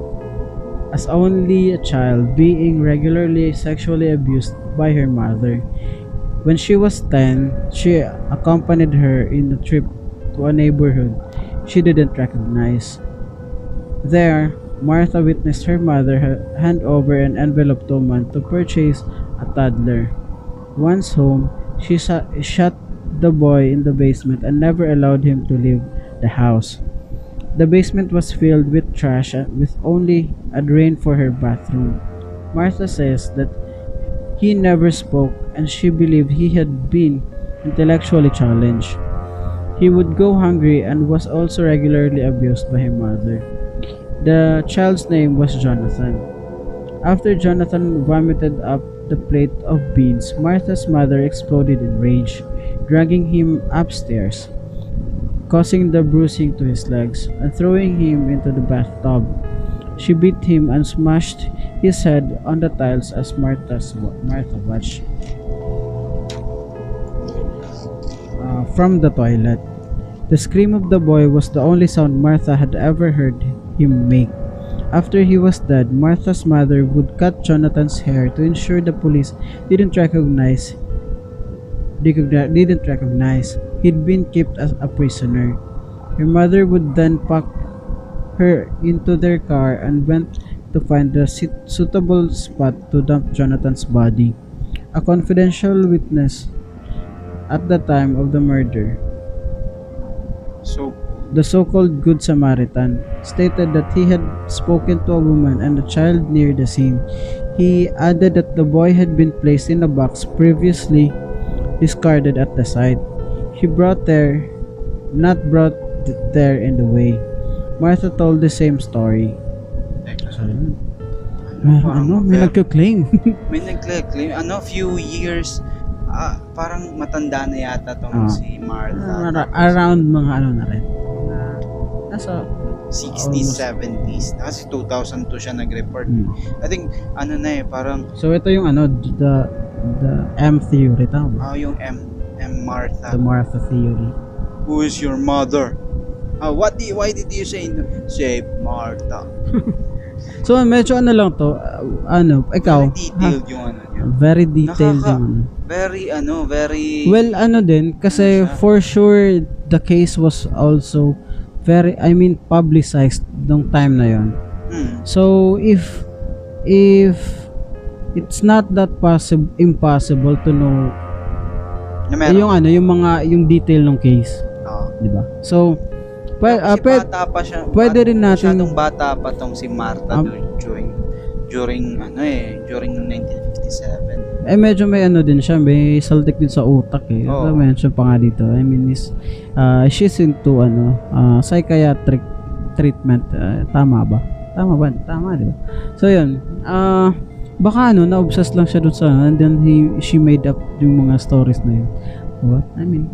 As only a child, being regularly sexually abused by her mother. When she was 10, she accompanied her in a trip to a neighborhood she didn't recognize. There, Martha witnessed her mother hand over an envelope to a man to purchase a toddler. Once home, she shut the boy in the basement and never allowed him to leave the house. The basement was filled with trash with only a drain for her bathroom. Martha says that he never spoke and she believed he had been intellectually challenged. He would go hungry and was also regularly abused by his mother. The child's name was Jonathan. After Jonathan vomited up the plate of beans, Martha's mother exploded in rage, dragging him upstairs, causing the bruising to his legs, and throwing him into the bathtub. She beat him and smashed his head on the tiles as Martha's Martha watched. From the toilet. The scream of the boy was the only sound Martha had ever heard him make. After he was dead, Martha's mother would cut Jonathan's hair to ensure the police didn't recognize didn't recognize he'd been kept as a prisoner. Her mother would then pack her into their car and went to find a suitable spot to dump Jonathan's body. A confidential witness at the time of the murder, So, the so-called Good Samaritan, stated that he had spoken to a woman and a child near the scene. He added that the boy had been placed in a box previously discarded at the site. He brought there, not brought th- there in the way. Martha told the same story. Meron Parang ano, may ver- nagka-claim. <laughs> may nag-claim, ano, few years, ah, parang matanda na yata tong Ah. si Martha. Ar- around mga ano na rin. Na, nasa 60s, almost. 70s. Kasi 2002 siya nag-report. Hmm. I think, ano na eh, parang, So ito yung ano, the the M theory tama. ah, yung M, M. Martha. The Martha theory. Who is your mother? Ah, what di, why did you say no? Save Martha. <laughs> So, medyo ano lang to, uh, ano, ikaw, Very detailed yung ano niya. ha, very detailed Nakaka- yung ano. Very, ano, very... Well, ano din, kasi Ano siya? for sure, the case was also very, I mean, publicized nung time na yon. Hmm. So, if, if, it's not that possible, impossible to know, Na eh, meron. yung ano, yung mga, yung detail ng case, Oo. di ba? So, pwe, Kasi ah, pwe- bata pa siya. pwede rin natin- Masyadong bata pa tong si Martha Um, dur- during, during, ano eh, during 1957. Eh medyo may ano din siya, may saltik din sa utak eh. Oo. Ito mention pa nga dito. I mean, is, uh, she's into ano, uh, psychiatric treatment. Uh, tama ba? Tama ba? Tama, di ba? So, yun. Uh, baka ano, na-obsess lang siya dun sa and then he, she made up yung mga stories na yun. What? I mean,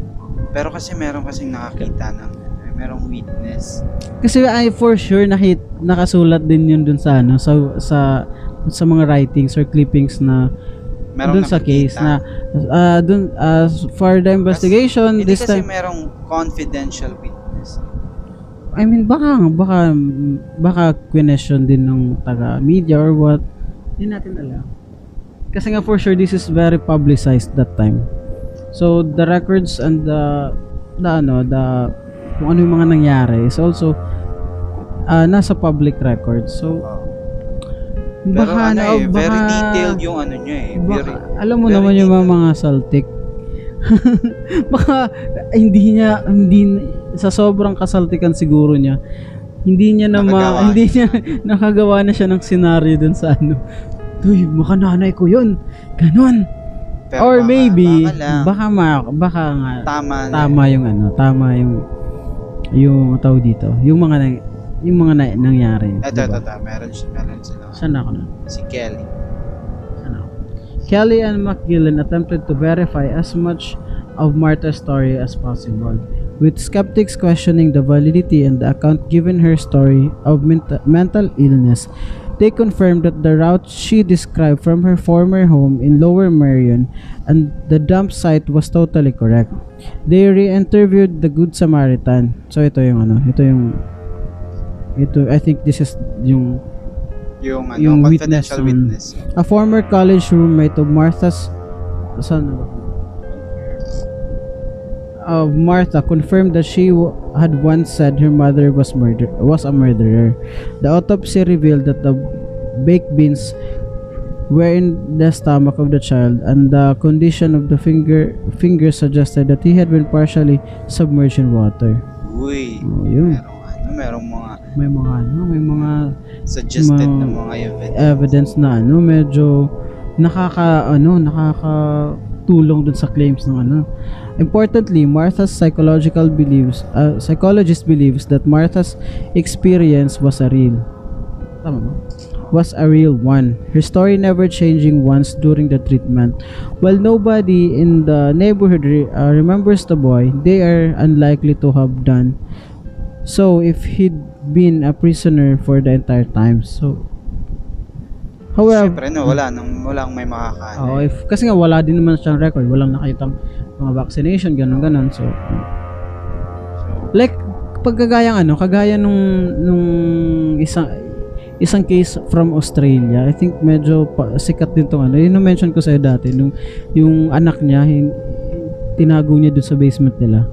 Pero kasi meron kasing nakakita ng, merong witness. kasi I for sure nakit nakasulat din yun dun sa ano, sa, sa, sa mga writings or clippings na Merong dun sa case na uh, dun uh, for the investigation Hindi this kasi time merong confidential witness. I mean baka baka baka question din ng taga media or what. Hindi natin alam. Kasi nga for sure this is very publicized that time. So the records and the the ano the kung ano yung mga nangyari is also uh, nasa public record so Pero baka ano eh, very baka- detailed yung ano niya eh. Very, Baka, alam mo very naman yung mga, detailed. mga saltik. <laughs> baka hindi niya hindi sa sobrang kasaltikan siguro niya hindi niya na ma, hindi niya <laughs> nakagawa na siya ng senaryo dun sa ano. Uy, baka nanay ko 'yun. Ganon. pero Or baka- maybe baka ma, baka nga tama tama yung ano, tama yung yung tawag dito, yung mga yung mga na, nangyari. Ito, diba? ito, ito. Meron, siya- meron sila. Saan ako na? Si Kelly. ano, Kelly and McGillen attempted to verify as much of Martha's story as possible, with skeptics questioning the validity and the account given her story of ment- mental illness. They confirmed that the route she described from her former home in Lower Merion and the dump site was totally correct. They re-interviewed the Good Samaritan. So ito yung ano, ito yung ito I think this is yung Yung, ano, Yung witness confidential witness. A former college roommate of Martha's son of Martha confirmed that she had once said her mother was murder was a murderer. The autopsy revealed that the baked beans were in the stomach of the child and the condition of the finger fingers suggested that he had been partially submerged in water. Uy. Oh, yun. Merong ano, merong mga May mga ano, may mga suggested Ma- na mga evidence. evidence na ano medyo nakaka ano nakakatulong dun sa claims ng ano importantly Martha's psychological beliefs uh, psychologist believes that Martha's experience was a real tama ba? was a real one her story never changing once during the treatment while nobody in the neighborhood re- uh, remembers the boy they are unlikely to have done so if he'd been a prisoner for the entire time so however Siyempre, no, wala nang, walang may makakaano. Oo, if, kasi nga wala din naman siyang record, walang nakitang mga vaccination, ganun ganon. So, So, like pag kagaya ano, kagaya nung nung isang isang case from Australia, I think medyo pa, sikat din tong ano. Yun yung mention ko sa dati nung yung anak niya hin, tinago niya dun sa basement nila.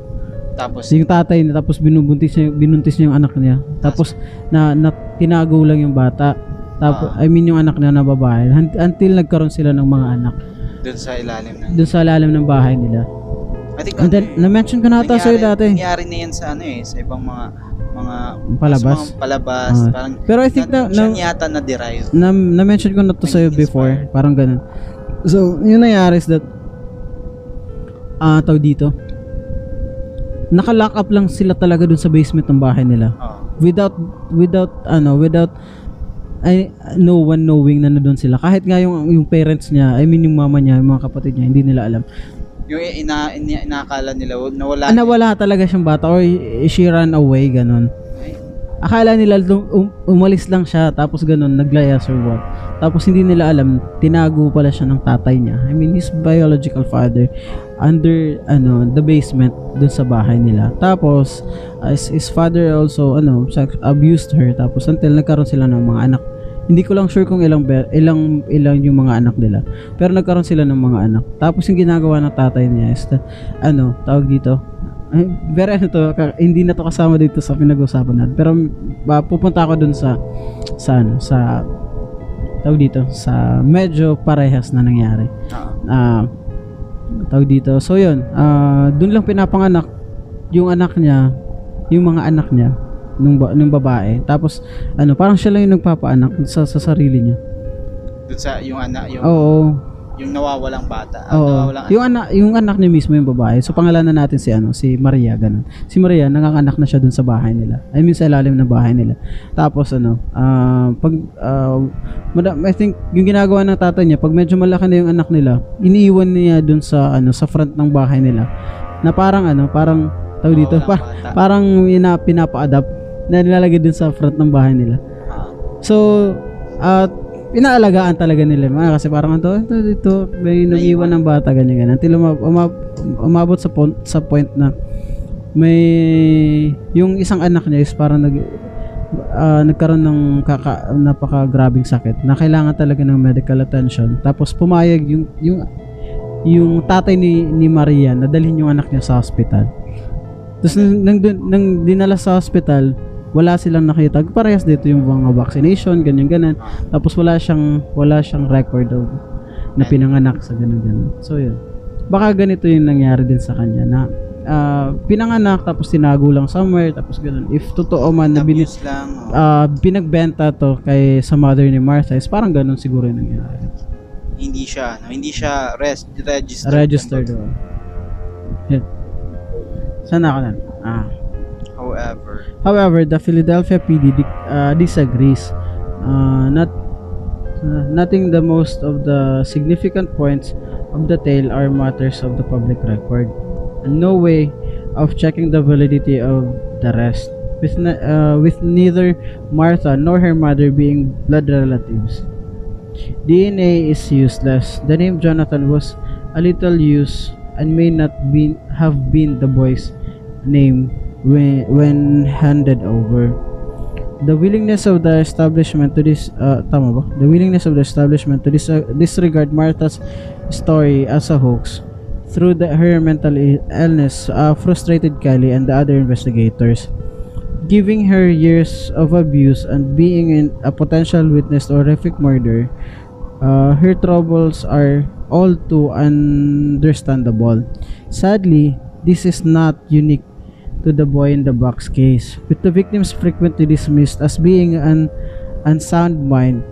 Tapos, yung tatay niya tapos binubuntis niya binuntis niya yung anak niya. Tapos na, na tinago lang yung bata. Tapos Ah. I mean yung anak niya na babae Un- until nagkaroon sila ng mga anak dun sa ilalim ng... doon sa lalim ng bahay nila. I think, And then, na-mention ko na ata sa'yo dati. Nangyari na yan sa ano eh, sa ibang mga, mga, Palabas? mga palabas. Ah. parang, Pero I think na, na, Diyan yata na-derive. na, na-mention ko na to sa'yo before. Parang ganun. So, yun nangyari is that, ah, tawag dito, naka-lock up lang sila talaga dun sa basement ng bahay nila. Oh. Without, without, ano, without, ay, no one knowing na doon sila. Kahit nga yung, yung parents niya, I mean yung mama niya, yung mga kapatid niya, hindi nila alam. Yung ina, ina, inakala nila, nawala. Ah, nawala talaga siyang bata or she ran away, ganun. Ay, akala nila um- umalis lang siya tapos ganun naglayas or what. Tapos hindi nila alam tinago pala siya ng tatay niya. I mean his biological father under ano the basement dun sa bahay nila. Tapos as his father also ano abused her tapos until nagkaroon sila ng mga anak. Hindi ko lang sure kung ilang ilang ilang yung mga anak nila. Pero nagkaroon sila ng mga anak. Tapos yung ginagawa ng tatay niya is that, ano, tawag dito, ay, very ano to, hindi na to kasama dito sa pinag-usapan natin. Pero ba, pupunta ako dun sa sa ano, sa tawag dito, sa medyo parehas na nangyari. Ah. Tawag dito. So yun, ah dun lang pinapanganak yung anak niya, yung mga anak niya nung ba, nung babae. Tapos ano, parang siya lang yung nagpapaanak sa sa sarili niya. Doon sa yung anak, yung, Oo. Yung nawawalang bata. Oo. nawawalang Yung anak, yung anak niya mismo yung babae. So pangalanan natin si ano, si Maria ganun. Si Maria nanganganak na siya dun sa bahay nila. I mean sa ilalim ng bahay nila. Tapos ano, ah, pag mada- I think yung ginagawa ng tatay niya, pag medyo malaki na yung anak nila, iniiwan niya dun sa ano, sa front ng bahay nila. Na parang ano, parang tawag dito, par- bata. parang ina, pinapa-adapt na nilalagay dun sa front ng bahay nila. Ah. So, at inaalagaan talaga nila mga kasi parang ito, ito, ito, may naiwan ng bata, ganyan, ganyan. Until umab- umab- umabot sa, point, sa point na may, yung isang anak niya is parang nag, ah, nagkaroon ng kaka, napaka-grabing sakit na kailangan talaga ng medical attention. Tapos pumayag yung, yung, yung tatay ni, ni Maria na dalhin yung anak niya sa hospital. Tapos nang, nang, nang dinala sa hospital, wala silang nakita. Parehas dito yung mga vaccination, ganyan ganyan. Tapos wala siyang wala siyang record of na pinanganak sa ganun ganun. So yun. Baka ganito yung nangyari din sa kanya na ah, pinanganak tapos tinago lang somewhere tapos ganun. If totoo man na bin, oh. ah, binagbenta to kay sa mother ni Martha is parang ganun siguro yung nangyari. hindi siya, no, hindi siya res- registered. Registered. oh. Yan. Saan ako na? Ah. However, However, the Philadelphia PD uh, disagrees. Uh, not uh, nothing the most of the significant points of the tale are matters of the public record. No way of checking the validity of the rest. With, uh, with neither Martha nor her mother being blood relatives. DNA is useless. The name Jonathan was a little used and may not be, have been the boy's name when, when handed over. The willingness of the establishment to this uh, tama ba? The willingness of the establishment to dis- uh, disregard Martha's story as a hoax through the, her mental illness uh, frustrated Kelly and the other investigators. Giving her years of abuse and being in a potential witness to horrific murder, uh, her troubles are all too understandable. Sadly, this is not unique to the boy in the box case, with the victims frequently dismissed as being an unsound mind.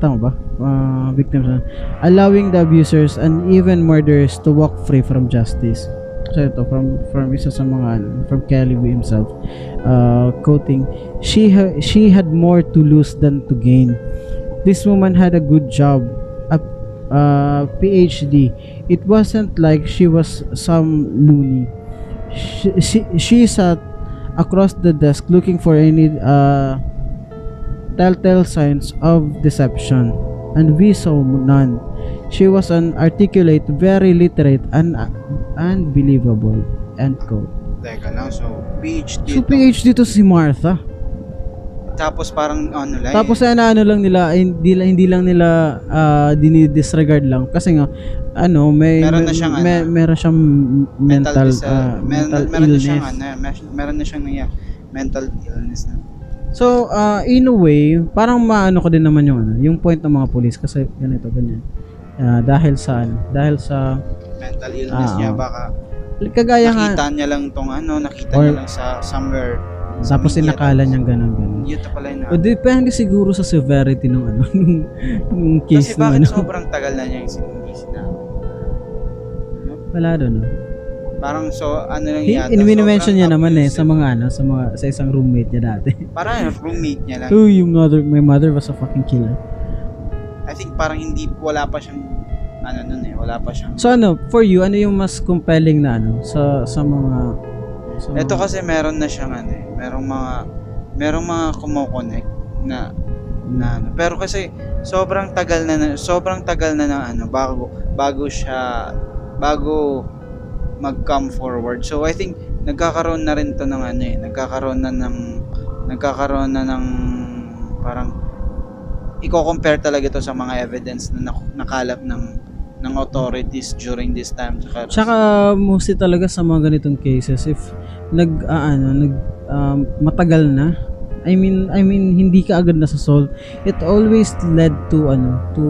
Tama ba? Uh, victims. uh, allowing the abusers and even murderers to walk free from justice. So ito, from, from isa sa mga, from Kelly himself, uh, quoting, she, ha- she had more to lose than to gain. This woman had a good job, a uh, PhD. It wasn't like she was some loony. She, she, she sat across the desk looking for any uh, telltale signs of deception, and we saw none. She was an articulate, very literate, and unbelievable. End quote. teka lang, so PhD. So to. PhD to si Martha. Tapos parang ano lang. Tapos ano, ano lang nila, hindi, lang- hindi lang nila ah, dinidisregard lang kasi nga ano, may Meron na may- siyang, may, ano, meron siyang mental disa- ah, men- mental meron na illness. siyang ano, meron na siyang nangyari. mental illness na. So, ah, in a way, parang maano ko din naman yung ano, yung point ng mga police kasi ganito ganyan. Ah, dahil sa ano, dahil sa Mental illness Ah, niya baka kagaya nga nakita niya lang tong ano, nakita Or- niya lang sa somewhere. Tapos media, inakala niyang ganun ganun. Yun to pala yun. O depende siguro sa severity ng ano, <laughs> nung, nung case Kasi bakit ano. sobrang tagal na niya yung sin- hindi sinabi? Wala doon. No? Parang so ano lang yata. in-mention niya naman eh sa mga ano, sa mga sa isang roommate niya dati. <laughs> Parang roommate niya lang. Oh, yung mother, my mother was a fucking killer. I think parang hindi, wala pa siyang, ano nun eh, wala pa siyang. So ano, for you, ano yung mas compelling na ano sa sa mga sa Ito kasi meron na siyang ano eh, merong mga merong mga kumo-connect na na ano. Pero kasi sobrang tagal na na- sobrang tagal na ng ano bago bago siya bago mag-come forward. So I think nagkakaroon na rin to ng ano eh, nagkakaroon na ng nagkakaroon na ng parang i-compare talaga to sa mga evidence na nak- nakalap ng ng authorities during this time. Tsaka, Tsaka mostly talaga sa mga ganitong cases if nag ah, ano nag um, matagal na I mean I mean hindi ka agad na solve it always led to ano to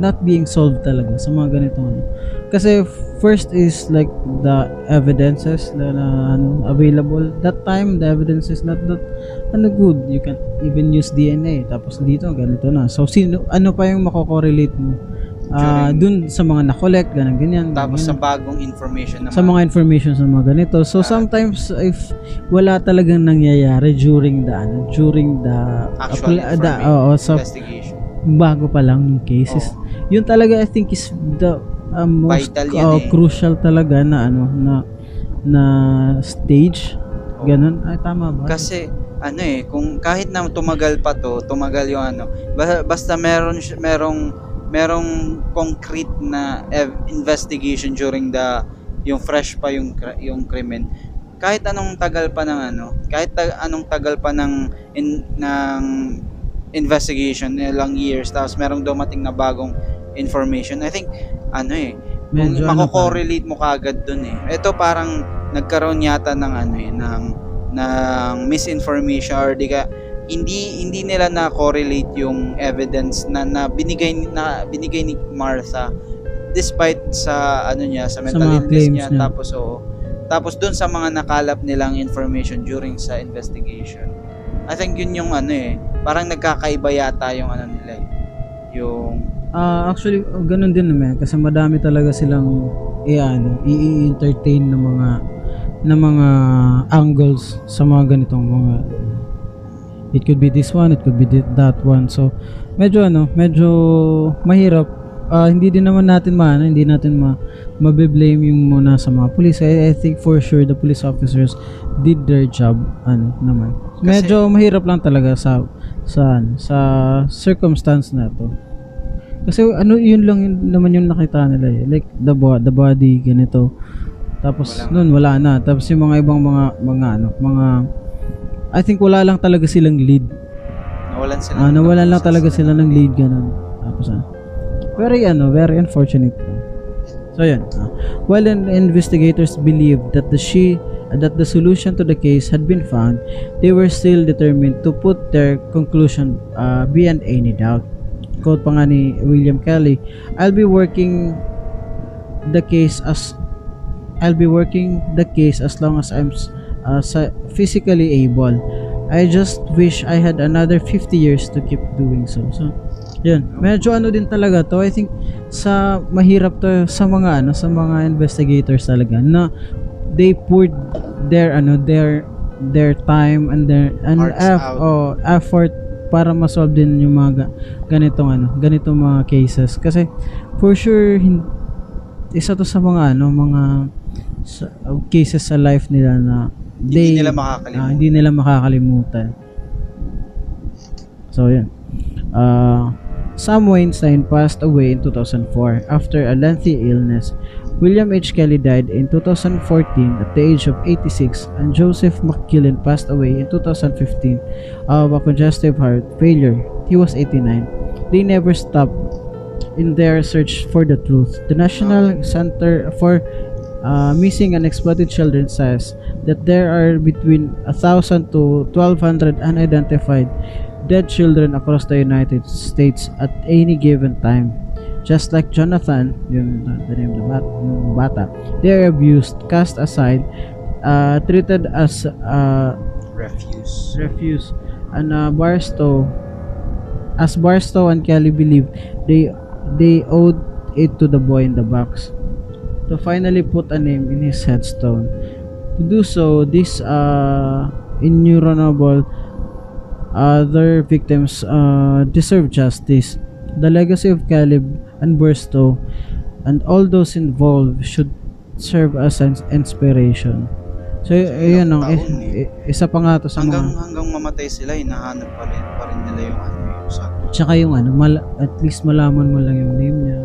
not being solved talaga sa mga ganitong ano. Kasi first is like the evidences na, na ano, available. That time the evidence is not that ano good. You can even use DNA. Tapos dito ganito na. So sino ano pa yung mako-correlate mo? Ah, dun sa mga na-collect, ganun ganyan. tapos sa ganyan. bagong information naman. sa mga information sa mga ganito. So sometimes if wala talagang nangyayari during the ano, during the actual apply- the, information, oo, sa investigation. bago pa lang ng cases. Yun talaga I think is the uh, most Vital yan uh, eh. crucial talaga na ano na na stage. Ganun. Ay tama ba? Kasi ano eh, kung kahit na tumagal pa to, tumagal yung ano, basta, basta meron merong merong concrete na investigation during the yung fresh pa yung yung krimen. Kahit anong tagal pa ng ano, kahit ta- anong tagal pa ng in, ng investigation, ilang years, tapos merong dumating na bagong information. I think ano eh, kung Medyo ano mako-correlate mo kagad dun eh. Ito parang nagkaroon yata ng ano eh, ng ng misinformation or di ka hindi hindi nila na correlate yung evidence na, na binigay ni- na binigay ni Martha despite sa ano niya sa mental mga illness niya, niya. tapos oo tapos doon sa mga nakalap nilang information during sa investigation I think yun yung ano eh parang nagkakaiba yata yung ano nila eh. yung Ah, actually, ganun din naman kasi madami talaga silang i ano, i-entertain ng mga ng mga angles sa mga ganitong mga it could be this one, it could be that one. So, medyo ano, medyo mahirap. Ah, hindi din naman natin maano, hindi natin ma mabe-blame yung muna sa mga police. I, I think for sure the police officers did their job ano naman. Kasi- Medyo mahirap lang talaga sa sa ano, sa circumstance na to. Kasi ano yun lang yun, naman yung nakita nila eh. Like the, bo- the body ganito. Tapos Walang- noon wala na. Tapos yung mga ibang mga mga ano, mga I think wala lang talaga silang lead. nawalan sila Ah, nawalan lang talaga sila ng lead ganun. Tapos ano. Very ano, very unfortunate. So yan. ah. while an investigators believed that the she that the solution to the case had been found, they were still determined to put their conclusion uh, beyond any doubt. Quote pa nga ni William Kelly, I'll be working the case as I'll be working the case as long as I'm uh, physically able. I just wish I had another 50 years to keep doing so. So, yun. Medyo ano din talaga to. I think sa mahirap to sa mga ano, sa mga investigators talaga na they poured their ano, their their time and their and eff- oh, effort para ma-solve din yung mga ga- ganitong ano, ganitong mga cases kasi for sure hin- isa to sa mga ano, mga sa- cases sa life nila na they hindi nila makakalimutan. Ah, hindi nila makakalimutan. So, yun. Uh, Sam Weinstein passed away in 2004 after a lengthy illness. William H. Kelly died in 2014 at the age of 86 and Joseph McKillen passed away in 2015 of a congestive heart failure. He was 89. They never stopped in their search for the truth. The National Center for uh, Missing and Exploited Children says that there are between 1,000 to 1,200 unidentified dead children across the United States at any given time. Just like Jonathan, yun uh, the name of the bat, yung bata, they are abused, cast aside, uh, treated as uh, refuse refuse. And uh, Barstow, as Barstow and Kelly believe, they they owed it to the boy in the box to finally put a name in his headstone. To do so, these uh, innumerable other victims uh, deserve justice. The legacy of Caleb and Barstow and all those involved should serve as an inspiration. So, y- yun, ilang eh, isa pa nga to sa hanggang mga, hanggang mamatay sila hinahanap pa rin, pa rin nila yung ano yung sa tsaka yung ano, mal- at least malaman mo lang yung name niya,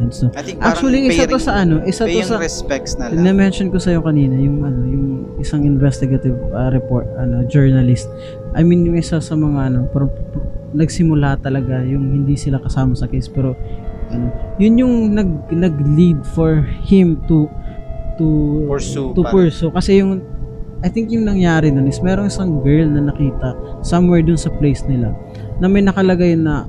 and stuff. I think Actually, isa to sa ano, isa to sa, respects na lang na-mention ko sa'yo kanina, yung ano, yung isang investigative uh, report, ano, journalist. I mean, yung isa sa mga ano, pro- pro- nagsimula talaga yung hindi sila kasama sa case, pero ano, yun yung nag, nag-lead for him to to Pursue to pa. pursue kasi yung I think yung nangyari nun is merong isang girl na nakita somewhere dun sa place nila na may nakalagay na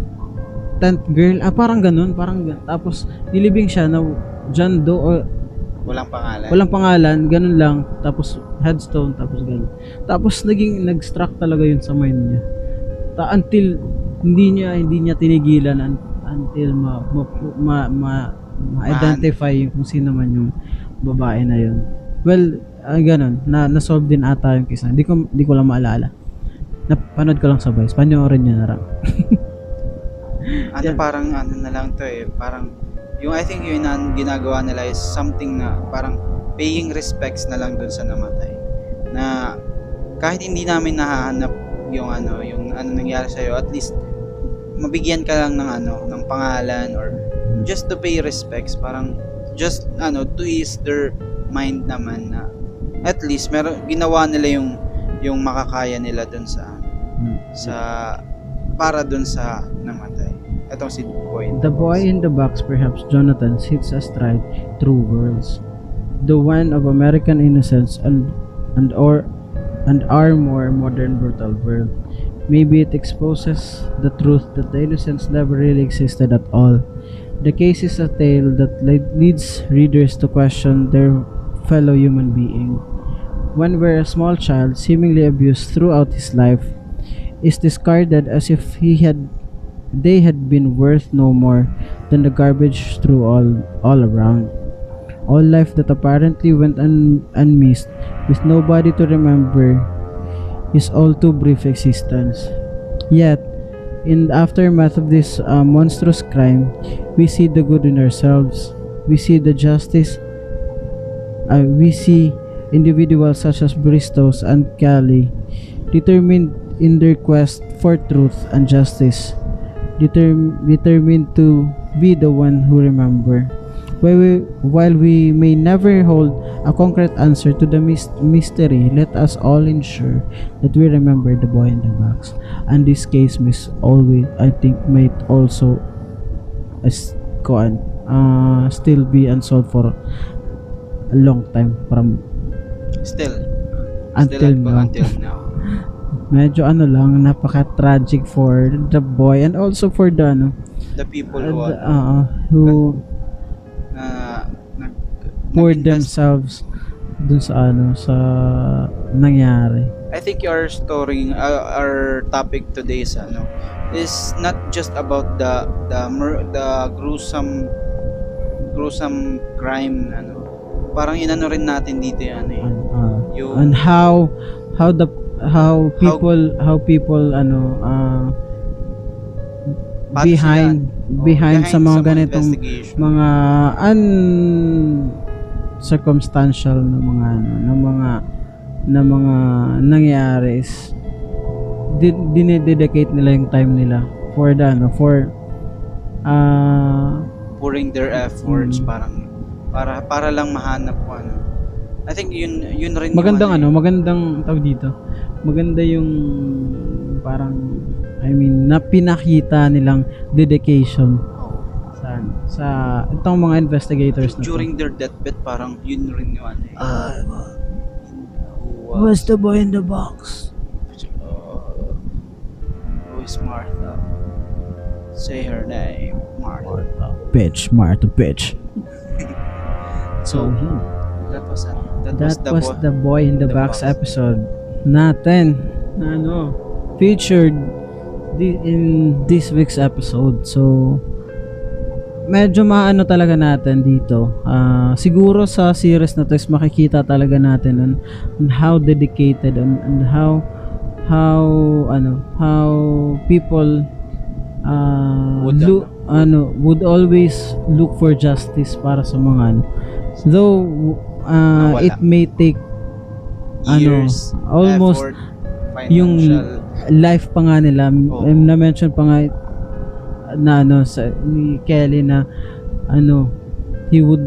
tent girl. Ah parang ganun parang gan- tapos nilibing siya na John Doe or walang pangalan. walang pangalan ganun lang. Tapos headstone tapos ganun. Tapos naging nag-struck talaga yun sa mind niya. Ta until hindi niya hindi niya tinigilan un- until ma ma, ma, ma- ma-identify yung kung sino man yung babae na yun. Well ah, ganun. Na na-solve din ata yung case na hindi ko hindi ko lang maalala. Napanood ko lang sa Vice. Panoorin niyo na lang <laughs> ano parang ano na lang to eh parang yung I think yun ang ginagawa nila is something na parang paying respects na lang dun sa namatay na kahit hindi namin nahahanap yung ano yung ano nangyari sa at least mabigyan ka lang ng ano ng pangalan or just to pay respects parang just ano to ease their mind naman na at least meron ginawa nila yung yung makakaya nila dun sa Hmm. sa para dun sa namatay. Etong si Boy. The boy in the box, perhaps Jonathan, sits astride through worlds. The one of American innocence and and or and our more modern brutal world. Maybe it exposes the truth that the innocence never really existed at all. The case is a tale that le- leads readers to question their fellow human being. One where a small child, seemingly abused throughout his life, is discarded as if he had they had been worth no more than the garbage strewn all all around. All life that apparently went un- unmissed, with nobody to remember his all too brief existence. Yet, in the aftermath of this uh, monstrous crime, we see the good in ourselves. We see the justice. Uh, we see individuals such as Bristos and Kelly determined in their quest for truth and justice, determ- determined to be the one who remember. While we, while we may never hold a concrete answer to the mys- mystery, let us all ensure that we remember the boy in the box. And this case must always, I think, might also as uh, still be unsolved for a long time from Still. until still now. Until now. Medyo ano lang napaka-tragic for the boy and also for the ano The people uh, who, the, uh, who na, nag, poured nag-invest- themselves dun sa ano sa nangyari I think our story, uh, our topic today is ano, is not just about the the the gruesome gruesome crime ano. Parang inano rin natin dito yan eh. and, uh, Yung and how how the how people how, people ano uh, paano behind sila- oh, behind sa mga ganitong investigation. mga un circumstantial na mga ano na mga na mga nangyari is di, dinededicate nila yung time nila for the ano for ah pouring their efforts Mm. parang para para lang mahanap ko ano. I think yun yun rin yung magandang ano eh. magandang tawag dito maganda yung parang I mean na pinakita nilang dedication Oo. sa sa itong mga investigators na to. during their deathbed parang yun rin yung ano who who's the boy in the box uh, who is Martha? Say her name, Martha. bitch Martha bitch <laughs> So Mhm. that was ano, that, That was the was bo- the Boy in the, the Box, Box. episode natin na ano, featured di- in this week's episode. So, medyo maano talaga natin dito. Ah, siguro sa series na to is makikita talaga natin on, on how dedicated and, and how how ano how people uh, Would lo- ano would always look for justice para sa mga ano though uh, Nawala. it may take ano, almost effort, yung life pa nga nila. Um, na-mention pa nga na ano sa ni Kelly na ano he would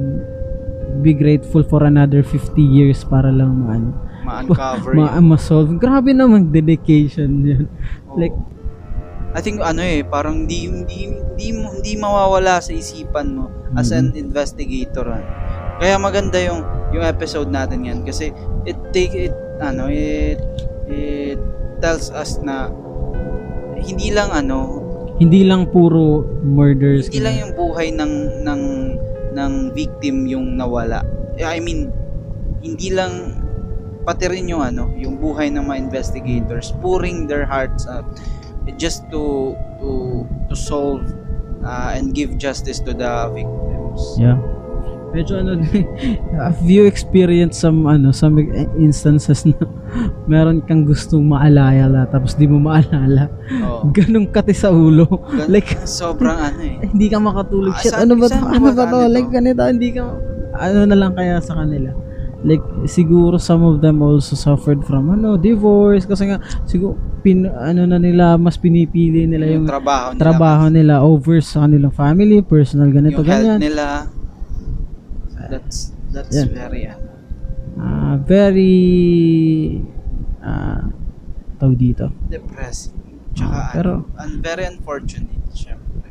be grateful for another 50 years para lang maano ma-uncover <laughs> ma yun. ma-solve. Grabe naman dedication yun. Oo. like I think ano eh, parang hindi hindi hindi, hindi mawawala sa isipan mo as an investigator. ah. Kaya maganda yung yung episode natin yan kasi it take it ano it it tells us na hindi lang ano hindi lang puro murders. hindi lang yung buhay ng ng ng victim yung nawala. I mean hindi lang pati rin yung ano yung buhay ng mga investigators pouring their hearts out just to to to solve uh, and give justice to the victims. Yeah. Medyo ano <laughs> have you experienced some ano some instances na <laughs> meron kang gustong maalala tapos di mo maalala. Oo. <laughs> Ganong kati sa ulo. Gan- like sobrang ano eh. Hindi ka makatulog. Ah, Shit, saan- ano ba to? Ano ba to? Like, ganito, hindi ka, ano na lang kaya sa kanila. Like, siguro some of them also suffered from, ano, divorce. Kasi nga, siguro, pin, ano na nila, mas pinipili nila Yung yung trabaho nila. trabaho nila over sa kanilang family, personal, ganito, yung health ganyan. nila. That's that's Yeah. very ano. Ah, very, ah, tawag dito. depressing. Tsaka Ah, pero- and very unfortunate, syempre.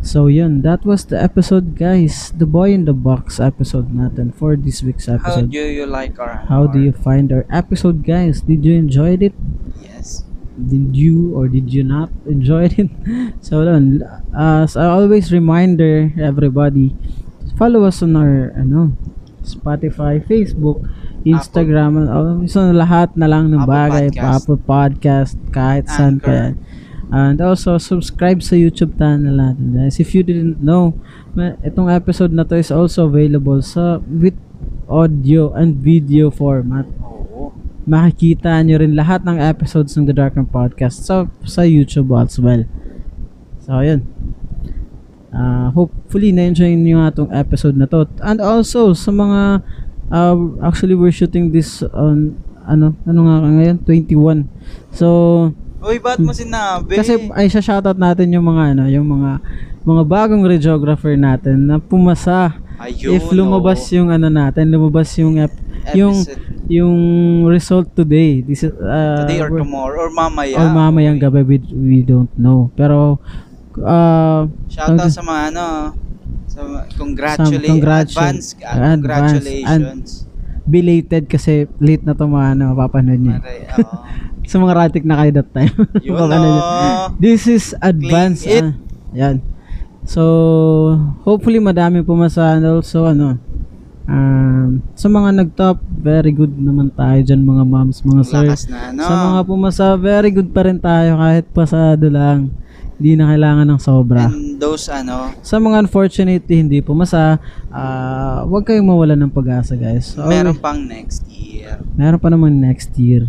So, yun, that was the episode, guys. The Boy in the Box episode natin for this week's How episode. do you like our How do our- you find our episode, guys? Did you enjoy it? Yes. Did you or did you not <laughs> enjoy it? so, yun, as I always reminder everybody, follow us on our ano, Spotify, Facebook, Instagram, and all, so lahat na lang ng Apple bagay, Podcast. Apple Podcast, kahit saan pa yan. And also, subscribe sa YouTube channel natin, guys. If you didn't know, itong episode na to is also available sa with audio and video format Oo. makikita nyo rin lahat ng episodes ng The Dark Room Podcast sa, sa YouTube as well. So, yun. Ah, hopefully, na-enjoy nyo nga itong episode na to. And also, sa mga, uh, actually, we're shooting this on, ano, ano nga ngayon? 21. So, Uy, ba't mo sinabi? kasi ay siya shoutout natin yung mga, ano, yung mga, mga bagong radiographer natin na pumasa. Ayun, If lumabas oo. yung ano natin, lumabas yung, ep- yung, Episode. yung result today. This is, uh, Today or tomorrow or mamaya. or mamayang gabi, we, we don't know. Pero, uh, Shout out sa mga ano, sa congratulate, Some congratu- advance, advance, ah, congratulations. belated kasi late na to mga ano, mapapanood nyo. Maray, oo. <laughs> Sa mga ratik na kayo that time. <laughs> Nyo. oh. This is advance. Ah, yan. So, hopefully madami pumasa and also ano, um, sa mga nag-top, very good naman tayo dyan mga moms, mga sir. Lakas na, ano. Sa mga pumasa, very good pa rin tayo kahit pasado lang. Hindi na kailangan ng sobra. And those, ano, Sa mga unfortunately hindi pumasa, ah huwag kayong mawala ng pag-asa guys. So, meron pang next year. meron pa naman next year.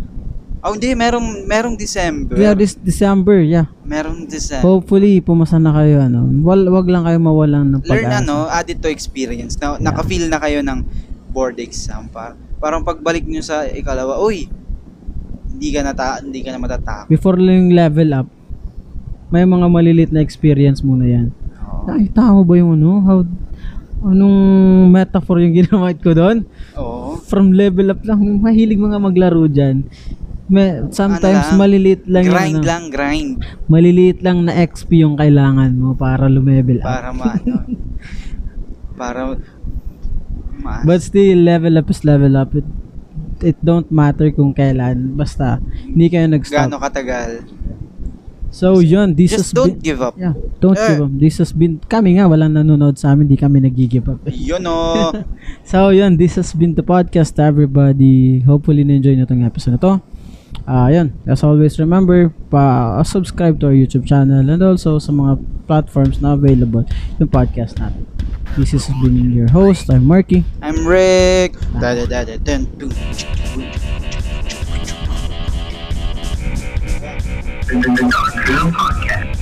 Oh, hindi, merong, merong December. Yeah, this December, yeah. Merong December. Hopefully, pumasa na kayo. Ano. Wal, wag lang kayo mawalan ng Learn pag-asa. ano, add it to experience. Na, Naka-feel na kayo ng board exam. Par parang pagbalik nyo sa ikalawa, uy, hindi ka na, ta- hindi ka na matatakot. Before yung level up, may mga malilit na experience muna yan. Oo. Ay, tama ba yung ano? How, anong metaphor yung ginamit ko doon? Oo. From level up lang, mahilig mga maglaro dyan. May, sometimes Ano lang, maliliit lang yung grind ano, lang, grind. maliliit lang na XP yung kailangan mo para lumevel up. Para maano. <laughs> para ma But still, level up is level up. It, it don't matter kung kailan. Basta, hindi kayo nag-stop. gaano katagal. So, yun. This has Just don't been, give up. yeah, don't Eh. give up. This has been, kami nga, walang nanonood sa amin. Di kami nag-give up. <laughs> Yun o. <laughs> So, yun. This has been the podcast, everybody. Hopefully, na-enjoy nyo itong episode na to. Ah, yun. As always, remember, pa-subscribe to our YouTube channel and also sa mga platforms na available yung podcast natin. This has been your host. I'm Marky. I'm Rick. Da da da da dun, dun. Podcast.